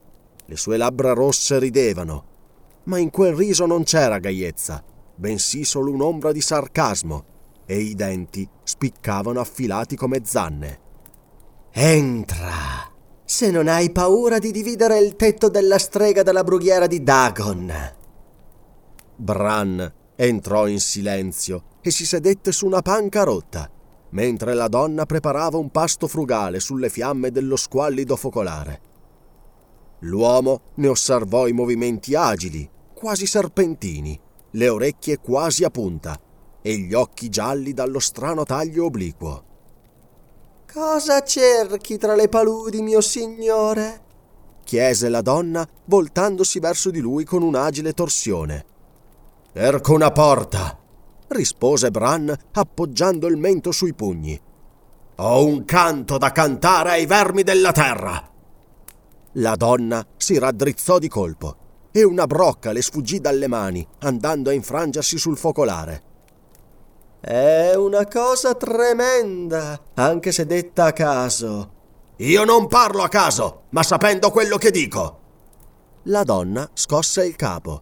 Le sue labbra rosse ridevano, ma in quel riso non c'era gaiezza, bensì solo un'ombra di sarcasmo, e i denti spiccavano affilati come zanne. Entra! se non hai paura di dividere il tetto della strega della brughiera di Dagon. Bran entrò in silenzio e si sedette su una panca rotta, mentre la donna preparava un pasto frugale sulle fiamme dello squallido focolare. L'uomo ne osservò i movimenti agili, quasi serpentini, le orecchie quasi a punta e gli occhi gialli dallo strano taglio obliquo. Cosa cerchi tra le paludi, mio signore? chiese la donna, voltandosi verso di lui con un'agile torsione. Cerco una porta, rispose Bran, appoggiando il mento sui pugni. Ho un canto da cantare ai vermi della terra. La donna si raddrizzò di colpo e una brocca le sfuggì dalle mani, andando a infrangersi sul focolare. È una cosa tremenda, anche se detta a caso. Io non parlo a caso, ma sapendo quello che dico. La donna scosse il capo.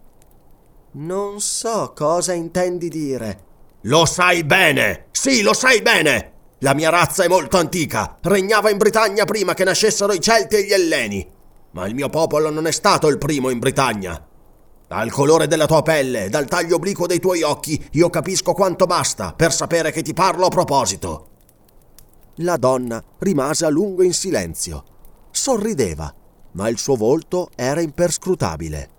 Non so cosa intendi dire. Lo sai bene! Sì, lo sai bene! La mia razza è molto antica, regnava in Britannia prima che nascessero i Celti e gli Elleni. Ma il mio popolo non è stato il primo in Britannia. Dal colore della tua pelle, dal taglio obliquo dei tuoi occhi, io capisco quanto basta per sapere che ti parlo a proposito. La donna rimase a lungo in silenzio. Sorrideva, ma il suo volto era imperscrutabile.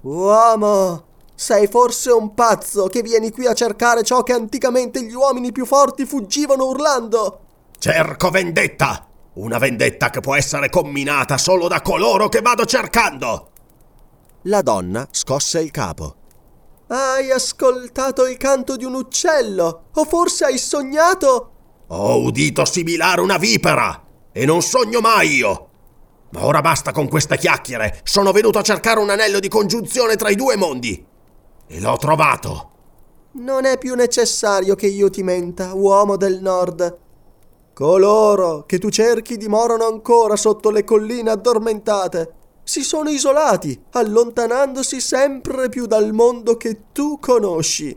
Uomo, sei forse un pazzo che vieni qui a cercare ciò che anticamente gli uomini più forti fuggivano urlando? Cerco vendetta! Una vendetta che può essere comminata solo da coloro che vado cercando! La donna scosse il capo. Hai ascoltato il canto di un uccello? O forse hai sognato? Ho udito sibilare una vipera! E non sogno mai io! Ma ora basta con queste chiacchiere! Sono venuto a cercare un anello di congiunzione tra i due mondi! E l'ho trovato! Non è più necessario che io ti menta, uomo del nord. Coloro che tu cerchi dimorano ancora sotto le colline addormentate si sono isolati, allontanandosi sempre più dal mondo che tu conosci.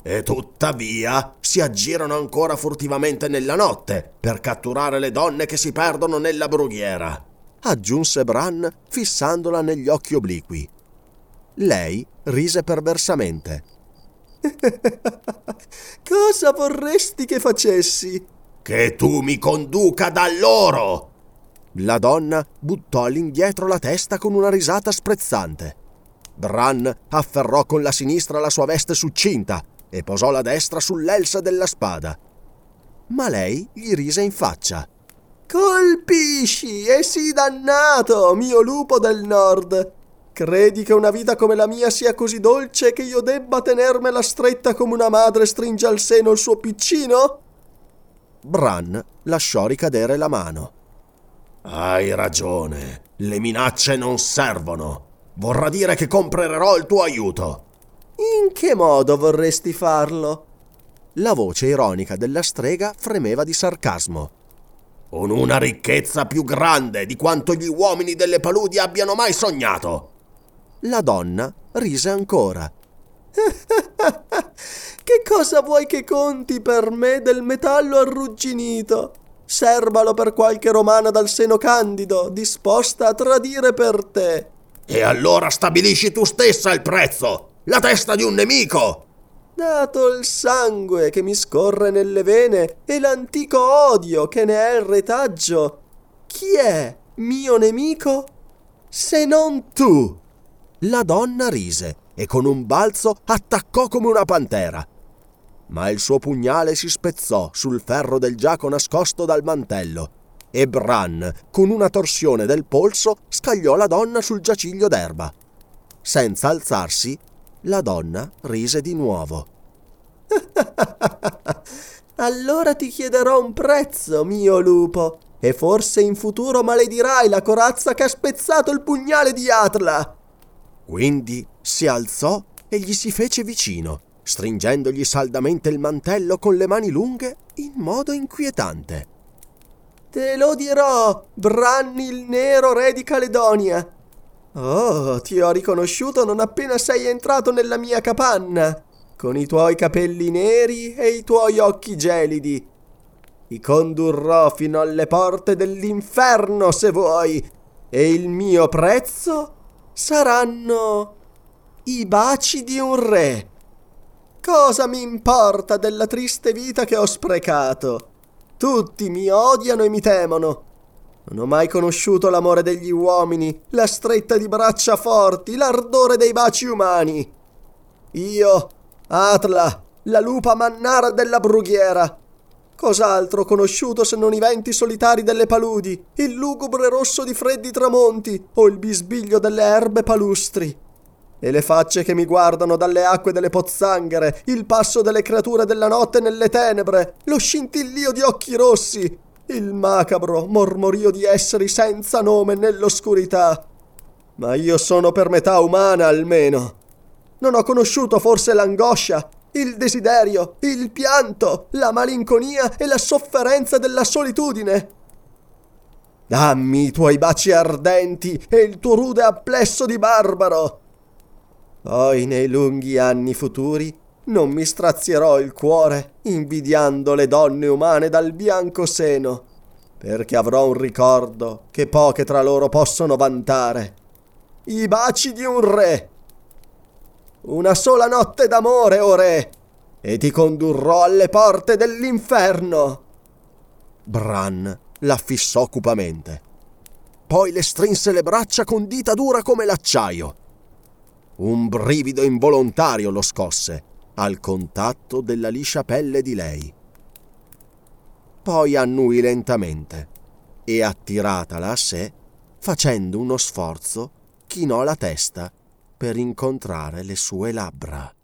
E tuttavia si aggirano ancora furtivamente nella notte per catturare le donne che si perdono nella brughiera, aggiunse Bran fissandola negli occhi obliqui. Lei rise perversamente. Cosa vorresti che facessi? Che tu mi conduca da loro! La donna buttò all'indietro la testa con una risata sprezzante. Bran afferrò con la sinistra la sua veste succinta e posò la destra sull'elsa della spada. Ma lei gli rise in faccia. Colpisci e sii dannato, mio lupo del nord! Credi che una vita come la mia sia così dolce che io debba tenermela stretta come una madre stringe al seno il suo piccino? Bran lasciò ricadere la mano. Hai ragione, le minacce non servono. Vorrà dire che comprerò il tuo aiuto. In che modo vorresti farlo? La voce ironica della strega fremeva di sarcasmo. Con una ricchezza più grande di quanto gli uomini delle paludi abbiano mai sognato. La donna rise ancora. che cosa vuoi che conti per me del metallo arrugginito? Serbalo per qualche romana dal seno candido, disposta a tradire per te. E allora stabilisci tu stessa il prezzo! La testa di un nemico! Dato il sangue che mi scorre nelle vene e l'antico odio che ne è il retaggio, chi è mio nemico? Se non tu! La donna rise e con un balzo attaccò come una pantera ma il suo pugnale si spezzò sul ferro del giaco nascosto dal mantello e Bran, con una torsione del polso, scagliò la donna sul giaciglio d'erba. Senza alzarsi, la donna rise di nuovo. allora ti chiederò un prezzo, mio lupo, e forse in futuro maledirai la corazza che ha spezzato il pugnale di Atla. Quindi si alzò e gli si fece vicino stringendogli saldamente il mantello con le mani lunghe in modo inquietante. Te lo dirò, Branni il nero re di Caledonia. Oh, ti ho riconosciuto non appena sei entrato nella mia capanna, con i tuoi capelli neri e i tuoi occhi gelidi. Ti condurrò fino alle porte dell'inferno se vuoi, e il mio prezzo saranno I baci di un re. Cosa mi importa della triste vita che ho sprecato? Tutti mi odiano e mi temono. Non ho mai conosciuto l'amore degli uomini, la stretta di braccia forti, l'ardore dei baci umani. Io, Atla, la lupa mannara della brughiera. Cos'altro ho conosciuto se non i venti solitari delle paludi, il lugubre rosso di freddi tramonti o il bisbiglio delle erbe palustri? E le facce che mi guardano dalle acque delle pozzanghere, il passo delle creature della notte nelle tenebre, lo scintillio di occhi rossi, il macabro mormorio di esseri senza nome nell'oscurità. Ma io sono per metà umana almeno. Non ho conosciuto forse l'angoscia, il desiderio, il pianto, la malinconia e la sofferenza della solitudine. Dammi i tuoi baci ardenti e il tuo rude applesso di barbaro. Poi nei lunghi anni futuri non mi strazierò il cuore invidiando le donne umane dal bianco seno, perché avrò un ricordo che poche tra loro possono vantare. I baci di un re. Una sola notte d'amore, o re, e ti condurrò alle porte dell'inferno. Bran la fissò cupamente. Poi le strinse le braccia con dita dura come l'acciaio. Un brivido involontario lo scosse al contatto della liscia pelle di lei. Poi annui lentamente e attiratala a sé, facendo uno sforzo, chinò la testa per incontrare le sue labbra.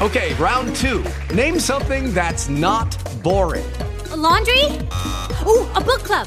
Okay, round two. Name something that's not boring. A laundry? Ooh, a book club.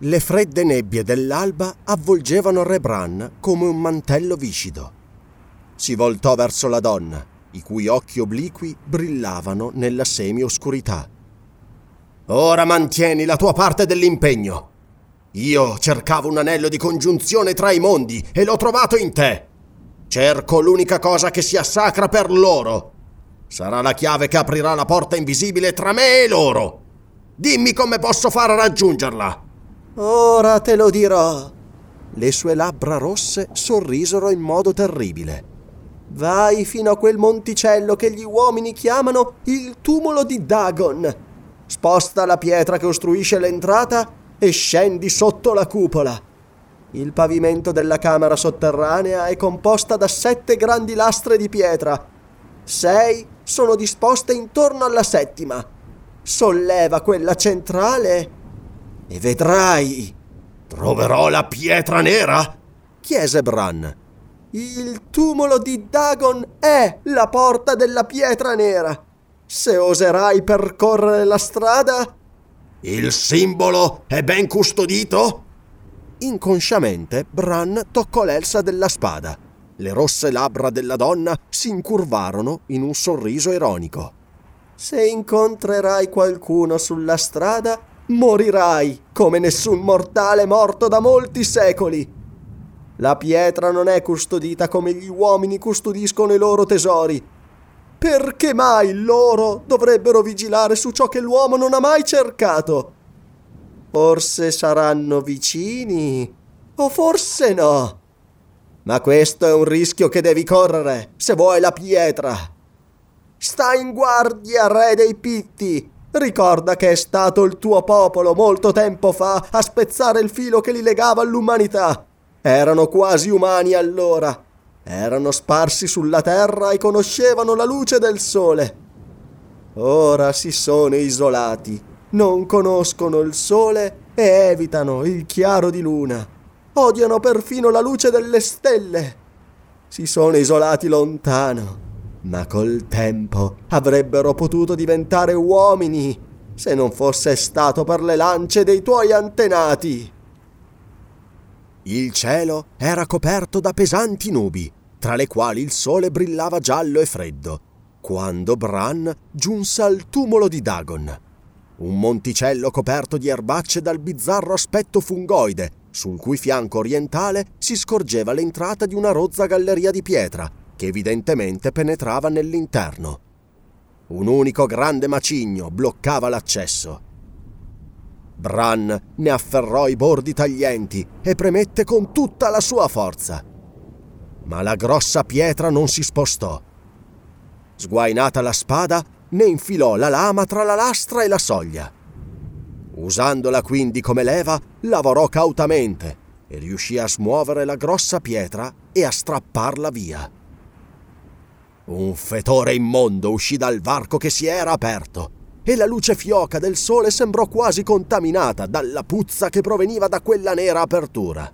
Le fredde nebbie dell'alba avvolgevano Re Bran come un mantello viscido. Si voltò verso la donna, i cui occhi obliqui brillavano nella semi-oscurità. Ora mantieni la tua parte dell'impegno. Io cercavo un anello di congiunzione tra i mondi e l'ho trovato in te. Cerco l'unica cosa che sia sacra per loro. Sarà la chiave che aprirà la porta invisibile tra me e loro. Dimmi come posso fare a raggiungerla. Ora te lo dirò. Le sue labbra rosse sorrisero in modo terribile. Vai fino a quel monticello che gli uomini chiamano il tumulo di Dagon. Sposta la pietra che ostruisce l'entrata e scendi sotto la cupola. Il pavimento della camera sotterranea è composta da sette grandi lastre di pietra. Sei sono disposte intorno alla settima. Solleva quella centrale e vedrai. Troverò la pietra nera? chiese Bran. Il tumulo di Dagon è la porta della pietra nera. Se oserai percorrere la strada. Il simbolo è ben custodito? Inconsciamente Bran toccò l'elsa della spada. Le rosse labbra della donna si incurvarono in un sorriso ironico. Se incontrerai qualcuno sulla strada, morirai come nessun mortale morto da molti secoli. La pietra non è custodita come gli uomini custodiscono i loro tesori. Perché mai loro dovrebbero vigilare su ciò che l'uomo non ha mai cercato? Forse saranno vicini, o forse no. Ma questo è un rischio che devi correre se vuoi la pietra. Sta in guardia, re dei pitti. Ricorda che è stato il tuo popolo molto tempo fa a spezzare il filo che li legava all'umanità. Erano quasi umani allora. Erano sparsi sulla terra e conoscevano la luce del sole. Ora si sono isolati, non conoscono il sole e evitano il chiaro di luna. Odiano perfino la luce delle stelle. Si sono isolati lontano ma col tempo avrebbero potuto diventare uomini se non fosse stato per le lance dei tuoi antenati. Il cielo era coperto da pesanti nubi, tra le quali il sole brillava giallo e freddo, quando Bran giunse al tumulo di Dagon. Un monticello coperto di erbacce dal bizzarro aspetto fungoide, sul cui fianco orientale si scorgeva l'entrata di una rozza galleria di pietra, che evidentemente penetrava nell'interno. Un unico grande macigno bloccava l'accesso. Bran ne afferrò i bordi taglienti e premette con tutta la sua forza. Ma la grossa pietra non si spostò. Sguainata la spada, ne infilò la lama tra la lastra e la soglia. Usandola quindi come leva, lavorò cautamente e riuscì a smuovere la grossa pietra e a strapparla via. Un fetore immondo uscì dal varco che si era aperto e la luce fioca del sole sembrò quasi contaminata dalla puzza che proveniva da quella nera apertura.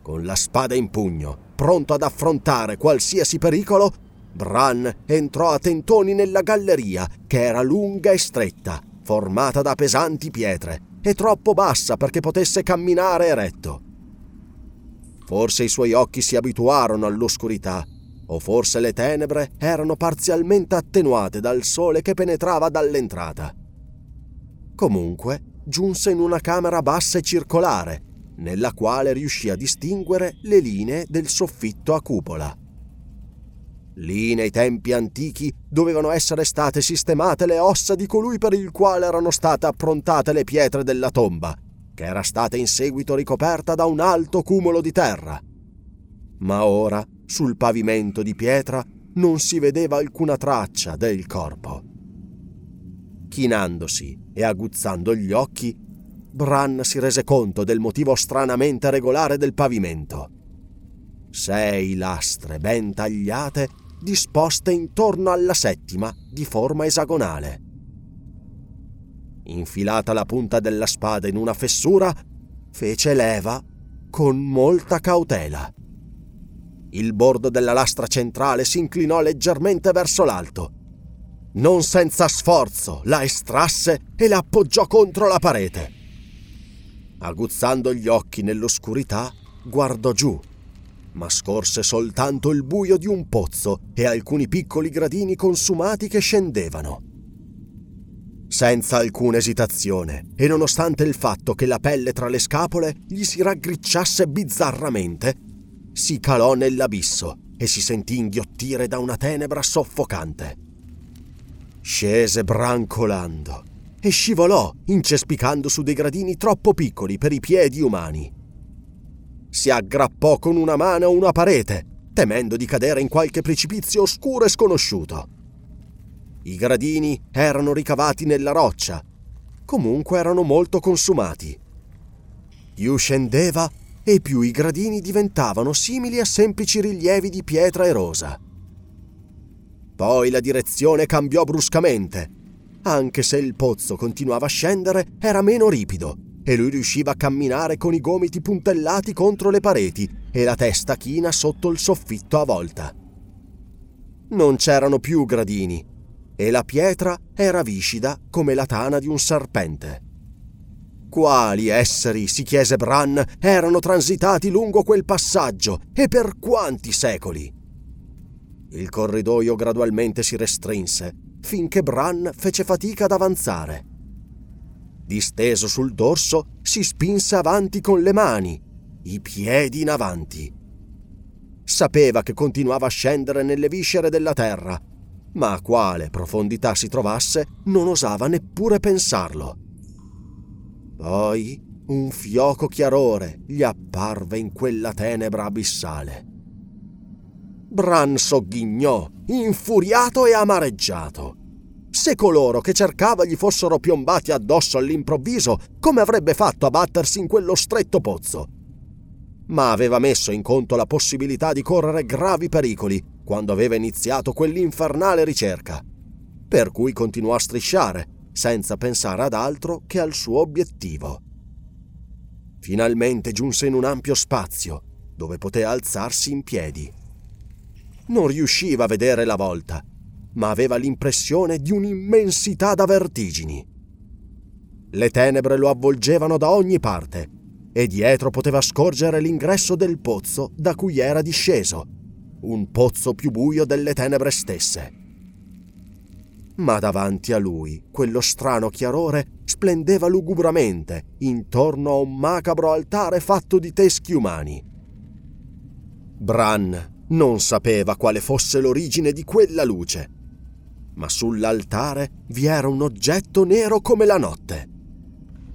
Con la spada in pugno, pronto ad affrontare qualsiasi pericolo, Bran entrò a tentoni nella galleria, che era lunga e stretta, formata da pesanti pietre e troppo bassa perché potesse camminare eretto. Forse i suoi occhi si abituarono all'oscurità o forse le tenebre erano parzialmente attenuate dal sole che penetrava dall'entrata. Comunque, giunse in una camera bassa e circolare, nella quale riuscì a distinguere le linee del soffitto a cupola. Lì nei tempi antichi dovevano essere state sistemate le ossa di colui per il quale erano state approntate le pietre della tomba, che era stata in seguito ricoperta da un alto cumulo di terra. Ma ora sul pavimento di pietra non si vedeva alcuna traccia del corpo. Chinandosi e aguzzando gli occhi, Bran si rese conto del motivo stranamente regolare del pavimento. Sei lastre ben tagliate disposte intorno alla settima di forma esagonale. Infilata la punta della spada in una fessura, fece leva con molta cautela. Il bordo della lastra centrale si inclinò leggermente verso l'alto. Non senza sforzo la estrasse e la appoggiò contro la parete. Aguzzando gli occhi nell'oscurità, guardò giù, ma scorse soltanto il buio di un pozzo e alcuni piccoli gradini consumati che scendevano. Senza alcuna esitazione, e nonostante il fatto che la pelle tra le scapole gli si raggricciasse bizzarramente, si calò nell'abisso e si sentì inghiottire da una tenebra soffocante. Scese brancolando e scivolò, incespicando su dei gradini troppo piccoli per i piedi umani. Si aggrappò con una mano a una parete, temendo di cadere in qualche precipizio oscuro e sconosciuto. I gradini erano ricavati nella roccia, comunque erano molto consumati. Più scendeva e più i gradini diventavano simili a semplici rilievi di pietra erosa. Poi la direzione cambiò bruscamente. Anche se il pozzo continuava a scendere, era meno ripido e lui riusciva a camminare con i gomiti puntellati contro le pareti e la testa china sotto il soffitto a volta. Non c'erano più gradini e la pietra era viscida come la tana di un serpente. Quali esseri, si chiese Bran, erano transitati lungo quel passaggio e per quanti secoli? Il corridoio gradualmente si restrinse finché Bran fece fatica ad avanzare. Disteso sul dorso, si spinse avanti con le mani, i piedi in avanti. Sapeva che continuava a scendere nelle viscere della terra, ma a quale profondità si trovasse non osava neppure pensarlo. Poi un fioco chiarore gli apparve in quella tenebra abissale. Bran sogghignò, infuriato e amareggiato. Se coloro che cercava gli fossero piombati addosso all'improvviso, come avrebbe fatto a battersi in quello stretto pozzo? Ma aveva messo in conto la possibilità di correre gravi pericoli quando aveva iniziato quell'infernale ricerca, per cui continuò a strisciare, senza pensare ad altro che al suo obiettivo. Finalmente giunse in un ampio spazio, dove poté alzarsi in piedi. Non riusciva a vedere la volta, ma aveva l'impressione di un'immensità da vertigini. Le tenebre lo avvolgevano da ogni parte e dietro poteva scorgere l'ingresso del pozzo da cui era disceso, un pozzo più buio delle tenebre stesse. Ma davanti a lui quello strano chiarore splendeva lugubramente intorno a un macabro altare fatto di teschi umani. Bran non sapeva quale fosse l'origine di quella luce, ma sull'altare vi era un oggetto nero come la notte.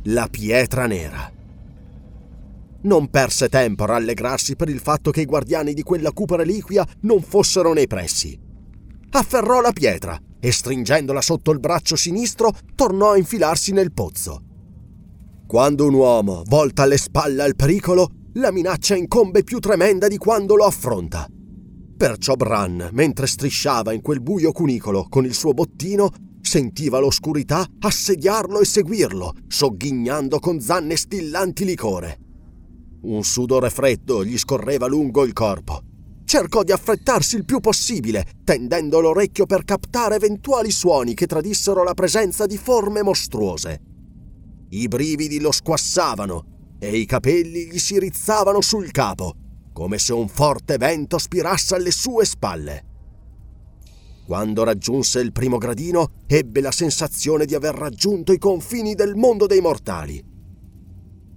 La pietra nera. Non perse tempo a rallegrarsi per il fatto che i guardiani di quella cupa reliquia non fossero nei pressi. Afferrò la pietra e stringendola sotto il braccio sinistro tornò a infilarsi nel pozzo. Quando un uomo volta le spalle al pericolo, la minaccia incombe più tremenda di quando lo affronta. Perciò Bran, mentre strisciava in quel buio cunicolo con il suo bottino, sentiva l'oscurità assediarlo e seguirlo, sogghignando con zanne stillanti licore. Un sudore freddo gli scorreva lungo il corpo. Cercò di affrettarsi il più possibile, tendendo l'orecchio per captare eventuali suoni che tradissero la presenza di forme mostruose. I brividi lo squassavano e i capelli gli si rizzavano sul capo, come se un forte vento spirasse alle sue spalle. Quando raggiunse il primo gradino, ebbe la sensazione di aver raggiunto i confini del mondo dei mortali.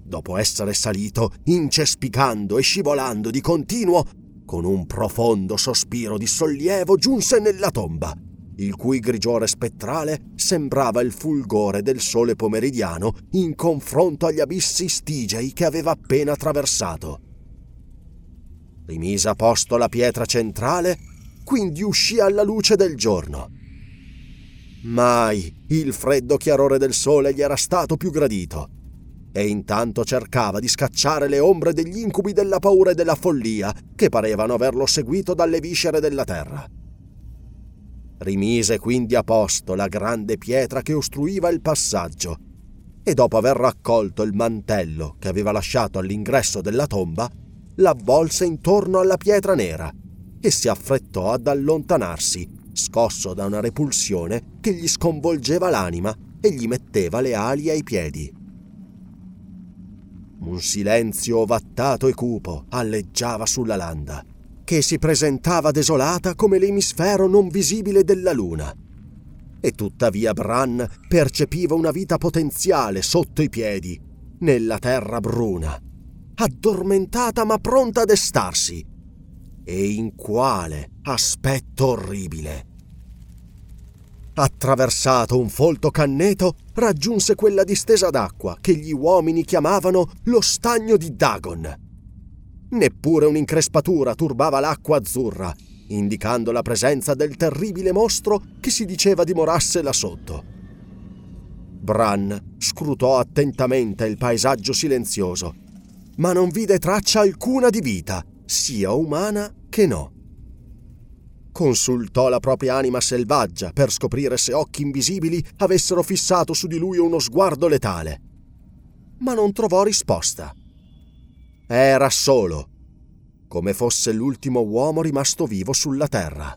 Dopo essere salito, incespicando e scivolando di continuo, con un profondo sospiro di sollievo giunse nella tomba, il cui grigiore spettrale sembrava il fulgore del sole pomeridiano in confronto agli abissi stigei che aveva appena attraversato. Rimise a posto la pietra centrale, quindi uscì alla luce del giorno. Mai il freddo chiarore del sole gli era stato più gradito e intanto cercava di scacciare le ombre degli incubi della paura e della follia che parevano averlo seguito dalle viscere della terra. Rimise quindi a posto la grande pietra che ostruiva il passaggio e dopo aver raccolto il mantello che aveva lasciato all'ingresso della tomba, l'avvolse intorno alla pietra nera e si affrettò ad allontanarsi, scosso da una repulsione che gli sconvolgeva l'anima e gli metteva le ali ai piedi. Un silenzio ovattato e cupo alleggiava sulla landa, che si presentava desolata come l'emisfero non visibile della luna. E tuttavia Bran percepiva una vita potenziale sotto i piedi, nella terra bruna, addormentata ma pronta a destarsi. E in quale aspetto orribile! Attraversato un folto canneto, raggiunse quella distesa d'acqua che gli uomini chiamavano lo stagno di Dagon. Neppure un'increspatura turbava l'acqua azzurra, indicando la presenza del terribile mostro che si diceva dimorasse là sotto. Bran scrutò attentamente il paesaggio silenzioso, ma non vide traccia alcuna di vita, sia umana che no. Consultò la propria anima selvaggia per scoprire se occhi invisibili avessero fissato su di lui uno sguardo letale. Ma non trovò risposta. Era solo, come fosse l'ultimo uomo rimasto vivo sulla terra.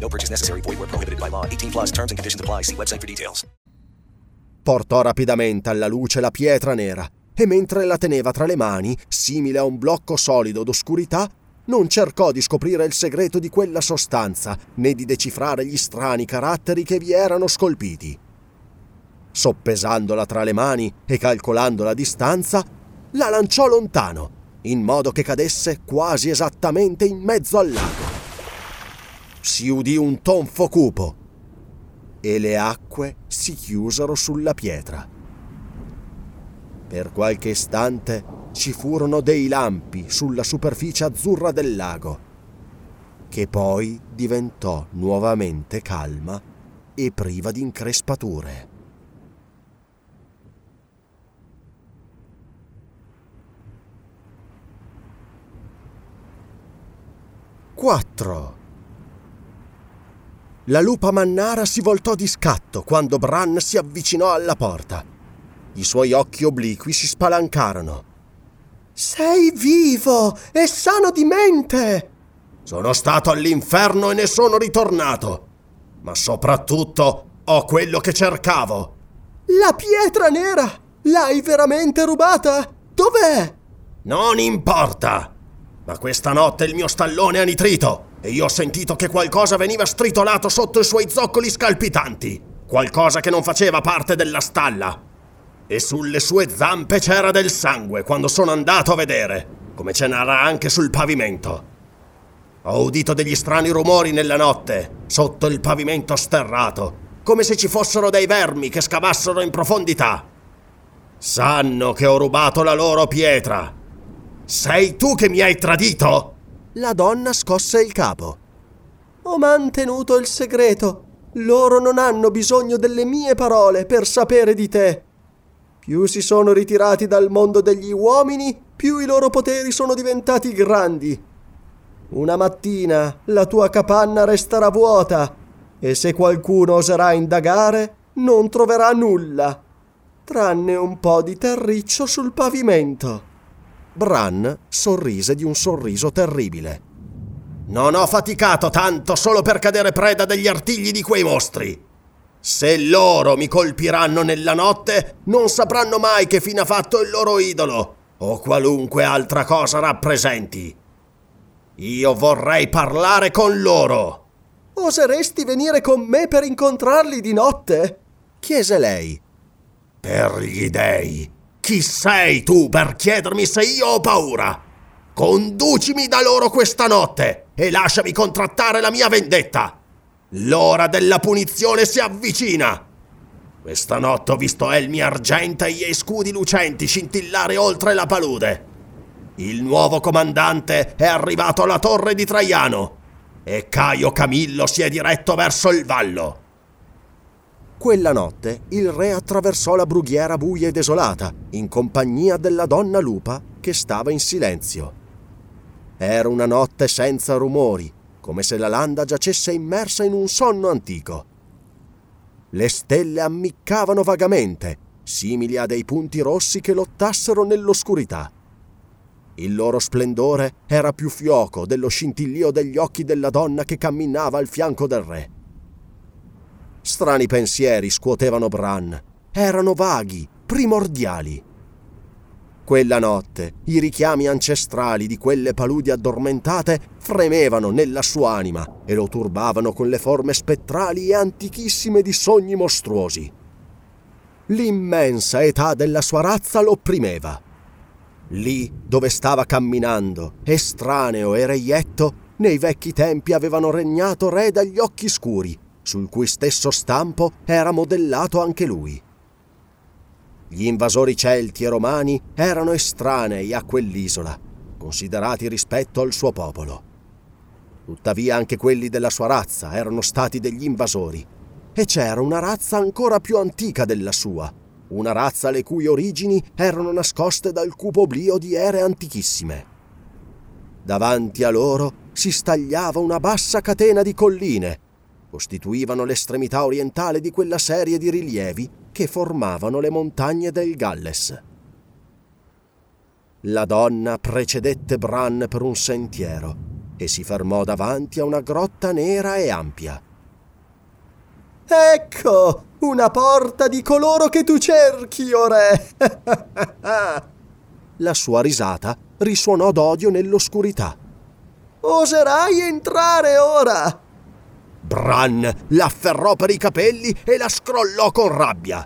No purchase necessary. Void were prohibited by law. 18 plus terms and conditions apply. See website for details. Portò rapidamente alla luce la pietra nera e mentre la teneva tra le mani, simile a un blocco solido d'oscurità, non cercò di scoprire il segreto di quella sostanza né di decifrare gli strani caratteri che vi erano scolpiti. Soppesandola tra le mani e calcolando la distanza, la lanciò lontano, in modo che cadesse quasi esattamente in mezzo al lago. Si udì un tonfo cupo e le acque si chiusero sulla pietra. Per qualche istante ci furono dei lampi sulla superficie azzurra del lago, che poi diventò nuovamente calma e priva di increspature. Quattro. La lupa mannara si voltò di scatto quando Bran si avvicinò alla porta. I suoi occhi obliqui si spalancarono. Sei vivo e sano di mente! Sono stato all'inferno e ne sono ritornato. Ma soprattutto ho quello che cercavo. La pietra nera! L'hai veramente rubata? Dov'è? Non importa! Ma questa notte il mio stallone ha nitrito e io ho sentito che qualcosa veniva stritolato sotto i suoi zoccoli scalpitanti. Qualcosa che non faceva parte della stalla. E sulle sue zampe c'era del sangue quando sono andato a vedere, come ce n'era anche sul pavimento. Ho udito degli strani rumori nella notte, sotto il pavimento sterrato, come se ci fossero dei vermi che scavassero in profondità. Sanno che ho rubato la loro pietra. Sei tu che mi hai tradito? La donna scosse il capo. Ho mantenuto il segreto. Loro non hanno bisogno delle mie parole per sapere di te. Più si sono ritirati dal mondo degli uomini, più i loro poteri sono diventati grandi. Una mattina la tua capanna resterà vuota e se qualcuno oserà indagare non troverà nulla, tranne un po' di terriccio sul pavimento. Bran sorrise di un sorriso terribile. Non ho faticato tanto solo per cadere preda degli artigli di quei mostri. Se loro mi colpiranno nella notte, non sapranno mai che fine ha fatto il loro idolo o qualunque altra cosa rappresenti. Io vorrei parlare con loro. Oseresti venire con me per incontrarli di notte? chiese lei. Per gli dei, chi sei tu per chiedermi se io ho paura? Conducimi da loro questa notte e lasciami contrattare la mia vendetta. L'ora della punizione si avvicina. Questa notte ho visto Elmi Argenta e scudi lucenti scintillare oltre la palude. Il nuovo comandante è arrivato alla torre di Traiano e Caio Camillo si è diretto verso il vallo. Quella notte il re attraversò la brughiera buia e desolata, in compagnia della donna lupa che stava in silenzio. Era una notte senza rumori, come se la landa giacesse immersa in un sonno antico. Le stelle ammiccavano vagamente, simili a dei punti rossi che lottassero nell'oscurità. Il loro splendore era più fioco dello scintillio degli occhi della donna che camminava al fianco del re. Strani pensieri scuotevano Bran. Erano vaghi, primordiali. Quella notte i richiami ancestrali di quelle paludi addormentate fremevano nella sua anima e lo turbavano con le forme spettrali e antichissime di sogni mostruosi. L'immensa età della sua razza lo opprimeva. Lì dove stava camminando, estraneo e reietto, nei vecchi tempi avevano regnato re dagli occhi scuri, sul cui stesso stampo era modellato anche lui. Gli invasori celti e romani erano estranei a quell'isola, considerati rispetto al suo popolo. Tuttavia anche quelli della sua razza erano stati degli invasori, e c'era una razza ancora più antica della sua, una razza le cui origini erano nascoste dal cupo oblio di ere antichissime. Davanti a loro si stagliava una bassa catena di colline, costituivano l'estremità orientale di quella serie di rilievi che formavano le montagne del Galles. La donna precedette Bran per un sentiero e si fermò davanti a una grotta nera e ampia. Ecco, una porta di coloro che tu cerchi, o. La sua risata risuonò d'odio nell'oscurità. Oserai entrare ora? Bran l'afferrò per i capelli e la scrollò con rabbia.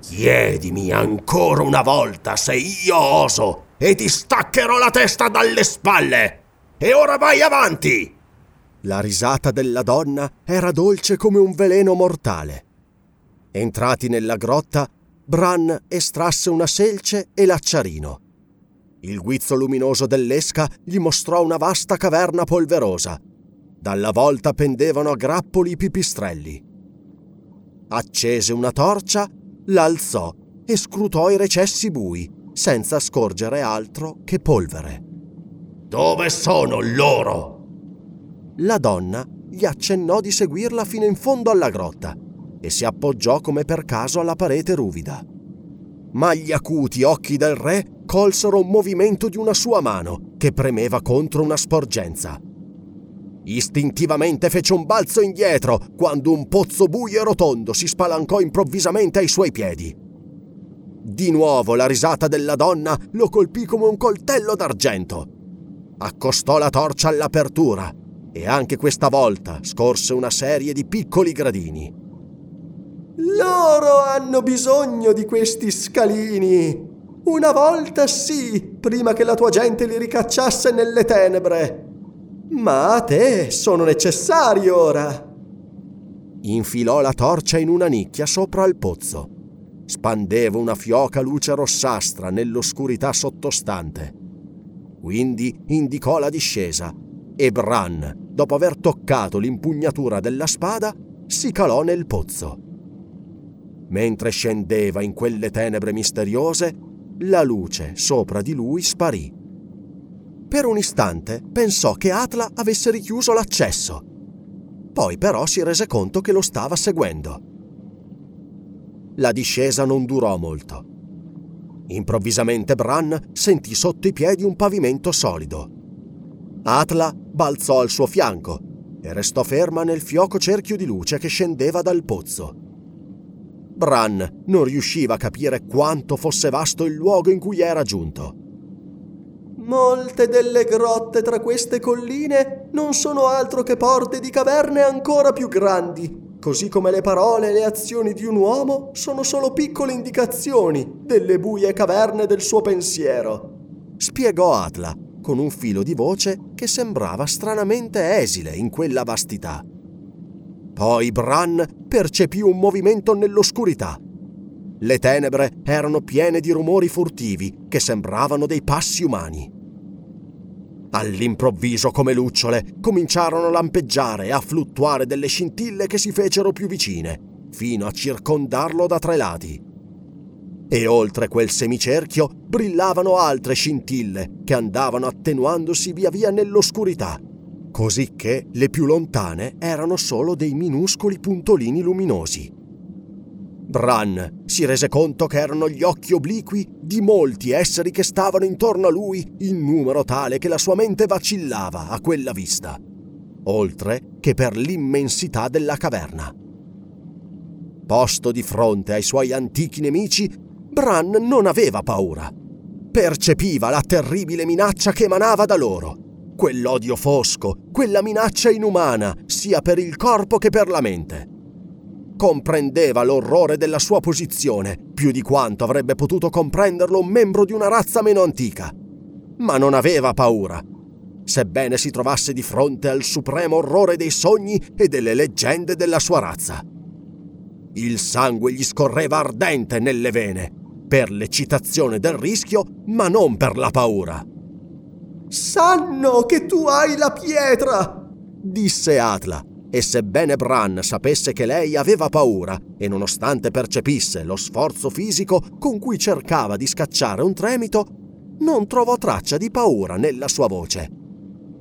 Chiedimi ancora una volta se io oso e ti staccherò la testa dalle spalle. E ora vai avanti! La risata della donna era dolce come un veleno mortale. Entrati nella grotta, Bran estrasse una selce e l'acciarino. Il guizzo luminoso dell'esca gli mostrò una vasta caverna polverosa. Dalla volta pendevano a grappoli i pipistrelli. Accese una torcia, l'alzò e scrutò i recessi bui, senza scorgere altro che polvere. Dove sono loro? La donna gli accennò di seguirla fino in fondo alla grotta e si appoggiò come per caso alla parete ruvida. Ma gli acuti occhi del re colsero un movimento di una sua mano che premeva contro una sporgenza. Istintivamente fece un balzo indietro quando un pozzo buio e rotondo si spalancò improvvisamente ai suoi piedi. Di nuovo la risata della donna lo colpì come un coltello d'argento. Accostò la torcia all'apertura e anche questa volta scorse una serie di piccoli gradini. Loro hanno bisogno di questi scalini. Una volta sì, prima che la tua gente li ricacciasse nelle tenebre. Ma a te sono necessari ora. Infilò la torcia in una nicchia sopra il pozzo. Spandeva una fioca luce rossastra nell'oscurità sottostante. Quindi indicò la discesa e Bran, dopo aver toccato l'impugnatura della spada, si calò nel pozzo. Mentre scendeva in quelle tenebre misteriose, la luce sopra di lui sparì. Per un istante pensò che Atla avesse richiuso l'accesso. Poi però si rese conto che lo stava seguendo. La discesa non durò molto. Improvvisamente Bran sentì sotto i piedi un pavimento solido. Atla balzò al suo fianco e restò ferma nel fioco cerchio di luce che scendeva dal pozzo. Bran non riusciva a capire quanto fosse vasto il luogo in cui era giunto. Molte delle grotte tra queste colline non sono altro che porte di caverne ancora più grandi, così come le parole e le azioni di un uomo sono solo piccole indicazioni delle buie caverne del suo pensiero. Spiegò Atla con un filo di voce che sembrava stranamente esile in quella vastità. Poi Bran percepì un movimento nell'oscurità. Le tenebre erano piene di rumori furtivi che sembravano dei passi umani. All'improvviso, come lucciole, cominciarono a lampeggiare e a fluttuare delle scintille che si fecero più vicine, fino a circondarlo da tre lati. E oltre quel semicerchio brillavano altre scintille che andavano attenuandosi via via nell'oscurità, così che le più lontane erano solo dei minuscoli puntolini luminosi. Bran si rese conto che erano gli occhi obliqui di molti esseri che stavano intorno a lui in numero tale che la sua mente vacillava a quella vista, oltre che per l'immensità della caverna. Posto di fronte ai suoi antichi nemici, Bran non aveva paura. Percepiva la terribile minaccia che emanava da loro quell'odio fosco, quella minaccia inumana, sia per il corpo che per la mente. Comprendeva l'orrore della sua posizione, più di quanto avrebbe potuto comprenderlo un membro di una razza meno antica. Ma non aveva paura, sebbene si trovasse di fronte al supremo orrore dei sogni e delle leggende della sua razza. Il sangue gli scorreva ardente nelle vene, per l'eccitazione del rischio, ma non per la paura. Sanno che tu hai la pietra! disse Atla, e sebbene Bran sapesse che lei aveva paura e nonostante percepisse lo sforzo fisico con cui cercava di scacciare un tremito, non trovò traccia di paura nella sua voce.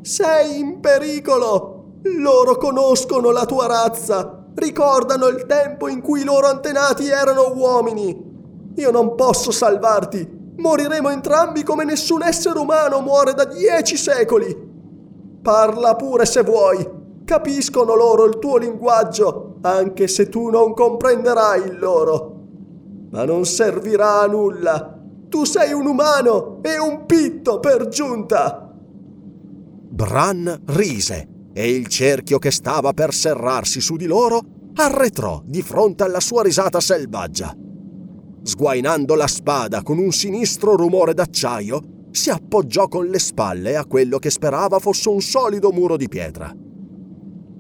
Sei in pericolo! Loro conoscono la tua razza, ricordano il tempo in cui i loro antenati erano uomini. Io non posso salvarti, Moriremo entrambi come nessun essere umano muore da dieci secoli. Parla pure se vuoi. Capiscono loro il tuo linguaggio, anche se tu non comprenderai il loro. Ma non servirà a nulla. Tu sei un umano e un pitto per giunta. Bran rise e il cerchio che stava per serrarsi su di loro arretrò di fronte alla sua risata selvaggia sguainando la spada con un sinistro rumore d'acciaio, si appoggiò con le spalle a quello che sperava fosse un solido muro di pietra.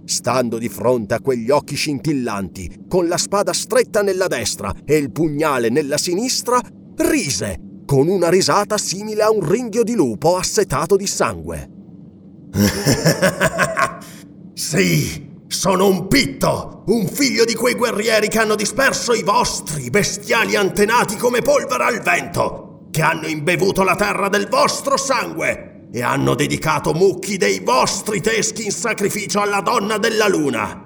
Stando di fronte a quegli occhi scintillanti, con la spada stretta nella destra e il pugnale nella sinistra, rise con una risata simile a un ringhio di lupo assetato di sangue. sì, sono un pitto, un figlio di quei guerrieri che hanno disperso i vostri bestiali antenati come polvere al vento, che hanno imbevuto la terra del vostro sangue e hanno dedicato mucchi dei vostri teschi in sacrificio alla donna della luna.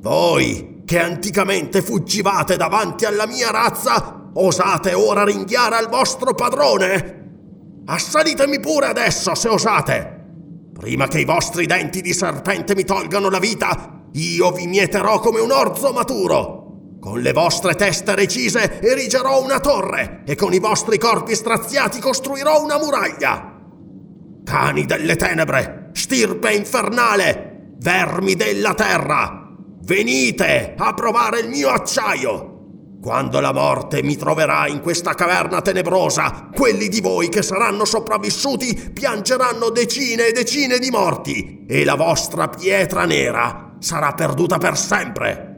Voi, che anticamente fuggivate davanti alla mia razza, osate ora ringhiare al vostro padrone? Assalitemi pure adesso, se osate! Prima che i vostri denti di serpente mi tolgano la vita, io vi mieterò come un orzo maturo. Con le vostre teste recise erigerò una torre e con i vostri corpi straziati costruirò una muraglia. Cani delle tenebre, stirpe infernale, vermi della terra, venite a provare il mio acciaio. Quando la morte mi troverà in questa caverna tenebrosa, quelli di voi che saranno sopravvissuti piangeranno decine e decine di morti e la vostra pietra nera sarà perduta per sempre.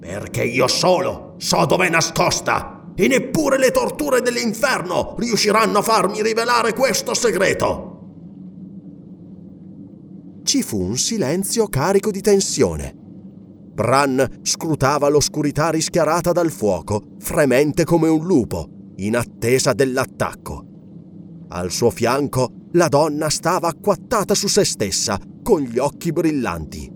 Perché io solo so dov'è nascosta e neppure le torture dell'inferno riusciranno a farmi rivelare questo segreto. Ci fu un silenzio carico di tensione. Bran scrutava l'oscurità rischiarata dal fuoco, fremente come un lupo, in attesa dell'attacco. Al suo fianco la donna stava acquattata su se stessa, con gli occhi brillanti.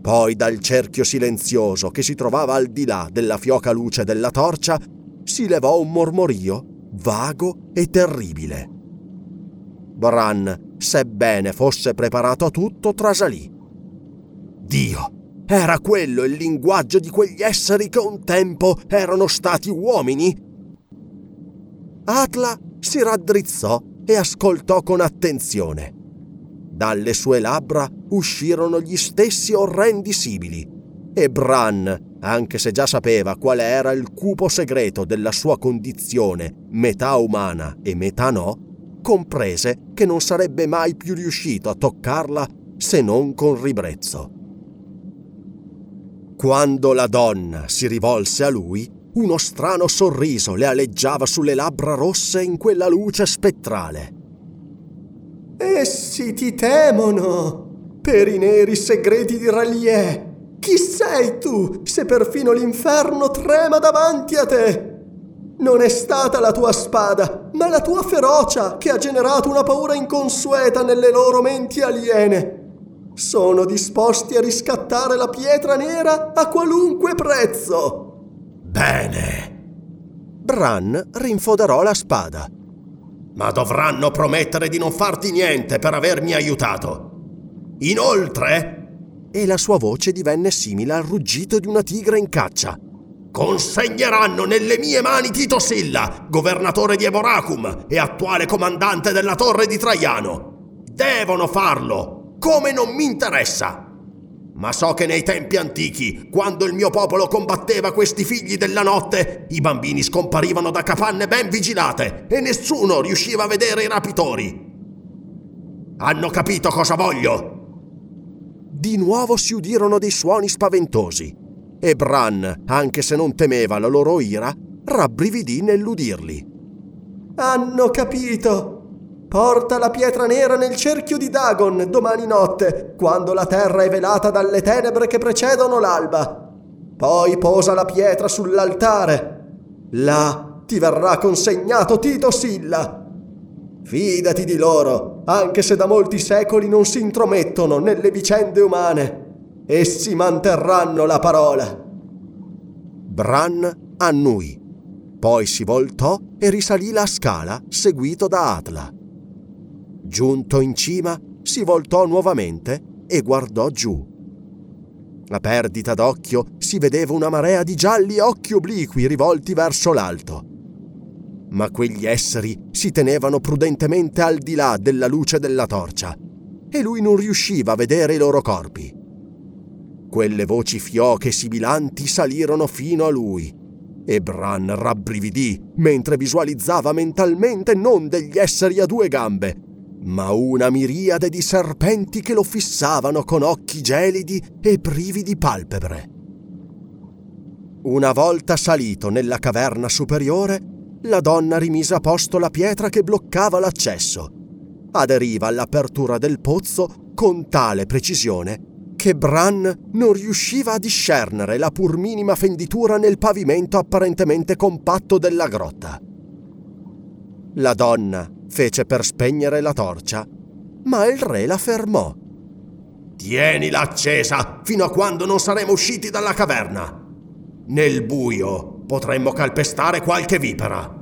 Poi dal cerchio silenzioso che si trovava al di là della fioca luce della torcia si levò un mormorio vago e terribile. Bran, sebbene fosse preparato a tutto, trasalì. Dio! Era quello il linguaggio di quegli esseri che un tempo erano stati uomini? Atla si raddrizzò e ascoltò con attenzione. Dalle sue labbra uscirono gli stessi orrendi sibili e Bran, anche se già sapeva quale era il cupo segreto della sua condizione, metà umana e metà no, comprese che non sarebbe mai più riuscito a toccarla se non con ribrezzo. Quando la donna si rivolse a lui, uno strano sorriso le aleggiava sulle labbra rosse in quella luce spettrale. Essi ti temono per i neri segreti di Rallier. Chi sei tu se perfino l'inferno trema davanti a te? Non è stata la tua spada, ma la tua ferocia che ha generato una paura inconsueta nelle loro menti aliene sono disposti a riscattare la pietra nera a qualunque prezzo. Bene. Bran rinfoderò la spada. Ma dovranno promettere di non farti niente per avermi aiutato. Inoltre... E la sua voce divenne simile al ruggito di una tigre in caccia. Consegneranno nelle mie mani Tito Silla, governatore di Eboracum e attuale comandante della torre di Traiano. Devono farlo come non mi interessa. Ma so che nei tempi antichi, quando il mio popolo combatteva questi figli della notte, i bambini scomparivano da capanne ben vigilate e nessuno riusciva a vedere i rapitori. Hanno capito cosa voglio? Di nuovo si udirono dei suoni spaventosi e Bran, anche se non temeva la loro ira, rabbrividì nell'udirli. Hanno capito! Porta la pietra nera nel cerchio di Dagon domani notte, quando la terra è velata dalle tenebre che precedono l'alba. Poi posa la pietra sull'altare. Là ti verrà consegnato Tito Silla. Fidati di loro, anche se da molti secoli non si intromettono nelle vicende umane. Essi manterranno la parola. Bran annui. Poi si voltò e risalì la scala, seguito da Atla. Giunto in cima, si voltò nuovamente e guardò giù. A perdita d'occhio si vedeva una marea di gialli occhi obliqui rivolti verso l'alto. Ma quegli esseri si tenevano prudentemente al di là della luce della torcia e lui non riusciva a vedere i loro corpi. Quelle voci fioche sibilanti salirono fino a lui E Bran rabbrividì mentre visualizzava mentalmente non degli esseri a due gambe, ma una miriade di serpenti che lo fissavano con occhi gelidi e privi di palpebre. Una volta salito nella caverna superiore, la donna rimise a posto la pietra che bloccava l'accesso. Aderiva all'apertura del pozzo con tale precisione che Bran non riusciva a discernere la pur minima fenditura nel pavimento apparentemente compatto della grotta. La donna fece per spegnere la torcia, ma il re la fermò. Tienila accesa fino a quando non saremo usciti dalla caverna. Nel buio potremmo calpestare qualche vipera.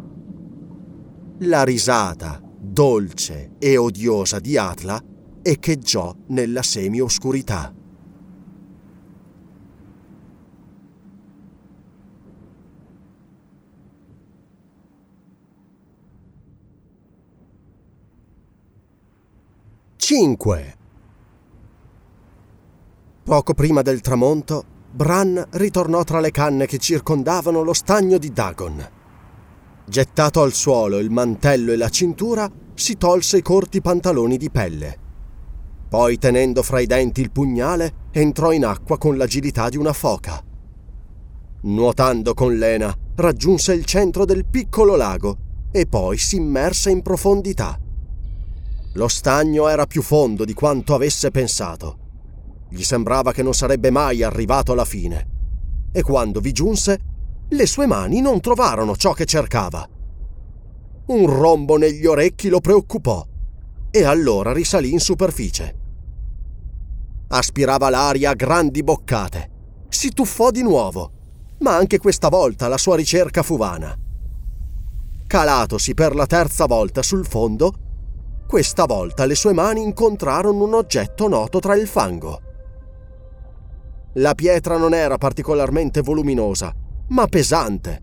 La risata, dolce e odiosa di Atla echeggiò nella semioscurità. Cinque. Poco prima del tramonto, Bran ritornò tra le canne che circondavano lo stagno di Dagon. Gettato al suolo il mantello e la cintura, si tolse i corti pantaloni di pelle. Poi, tenendo fra i denti il pugnale, entrò in acqua con l'agilità di una foca. Nuotando con Lena, raggiunse il centro del piccolo lago e poi si immerse in profondità. Lo stagno era più fondo di quanto avesse pensato. Gli sembrava che non sarebbe mai arrivato alla fine. E quando vi giunse, le sue mani non trovarono ciò che cercava. Un rombo negli orecchi lo preoccupò e allora risalì in superficie. Aspirava l'aria a grandi boccate. Si tuffò di nuovo, ma anche questa volta la sua ricerca fu vana. Calatosi per la terza volta sul fondo, questa volta le sue mani incontrarono un oggetto noto tra il fango. La pietra non era particolarmente voluminosa, ma pesante.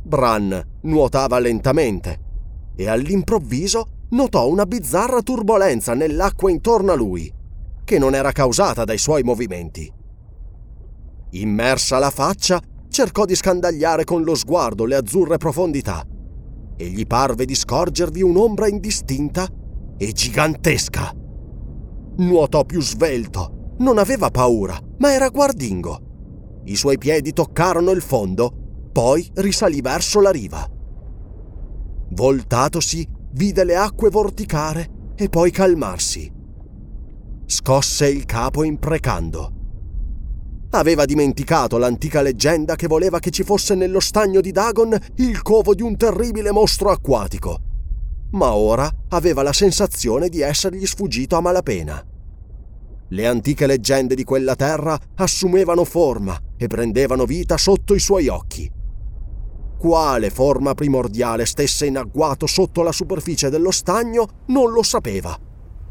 Bran nuotava lentamente e all'improvviso notò una bizzarra turbolenza nell'acqua intorno a lui, che non era causata dai suoi movimenti. Immersa la faccia, cercò di scandagliare con lo sguardo le azzurre profondità e gli parve di scorgervi un'ombra indistinta e gigantesca. Nuotò più svelto, non aveva paura, ma era guardingo. I suoi piedi toccarono il fondo, poi risalì verso la riva. Voltatosi, vide le acque vorticare e poi calmarsi. Scosse il capo imprecando. Aveva dimenticato l'antica leggenda che voleva che ci fosse nello stagno di Dagon il covo di un terribile mostro acquatico. Ma ora aveva la sensazione di essergli sfuggito a malapena. Le antiche leggende di quella terra assumevano forma e prendevano vita sotto i suoi occhi. Quale forma primordiale stesse in agguato sotto la superficie dello stagno non lo sapeva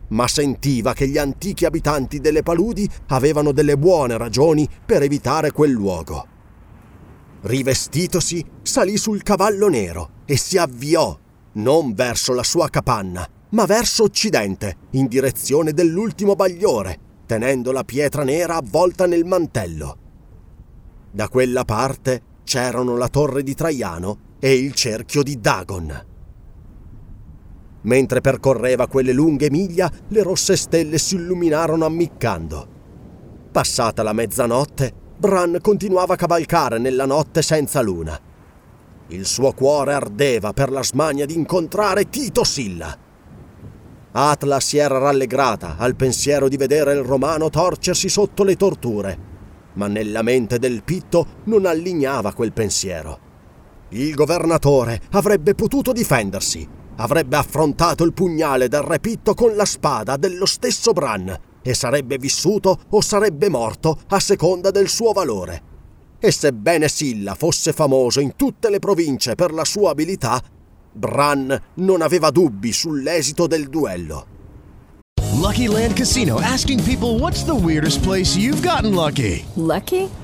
ma sentiva che gli antichi abitanti delle paludi avevano delle buone ragioni per evitare quel luogo. Rivestitosi, salì sul cavallo nero e si avviò, non verso la sua capanna, ma verso occidente, in direzione dell'ultimo bagliore, tenendo la pietra nera avvolta nel mantello. Da quella parte c'erano la torre di Traiano e il cerchio di Dagon. Mentre percorreva quelle lunghe miglia, le rosse stelle si illuminarono ammiccando. Passata la mezzanotte, Bran continuava a cavalcare nella notte senza luna. Il suo cuore ardeva per la smania di incontrare Tito Silla. Atla si era rallegrata al pensiero di vedere il romano torcersi sotto le torture, ma nella mente del pitto non allignava quel pensiero. Il governatore avrebbe potuto difendersi, avrebbe affrontato il pugnale del repitto con la spada dello stesso Bran e sarebbe vissuto o sarebbe morto a seconda del suo valore. E sebbene Silla fosse famoso in tutte le province per la sua abilità, Bran non aveva dubbi sull'esito del duello. Lucky Land Casino asking people what's the weirdest place you've gotten lucky? Lucky?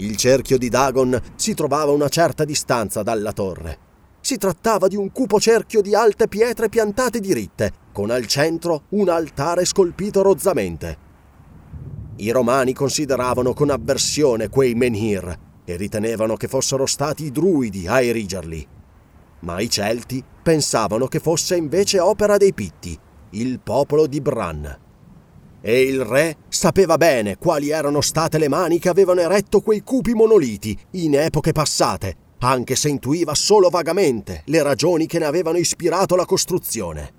Il cerchio di Dagon si trovava a una certa distanza dalla torre. Si trattava di un cupo cerchio di alte pietre piantate diritte, con al centro un altare scolpito rozzamente. I romani consideravano con avversione quei menhir e ritenevano che fossero stati i druidi a erigerli. Ma i Celti pensavano che fosse invece opera dei Pitti, il popolo di Bran. E il re sapeva bene quali erano state le mani che avevano eretto quei cupi monoliti in epoche passate, anche se intuiva solo vagamente le ragioni che ne avevano ispirato la costruzione.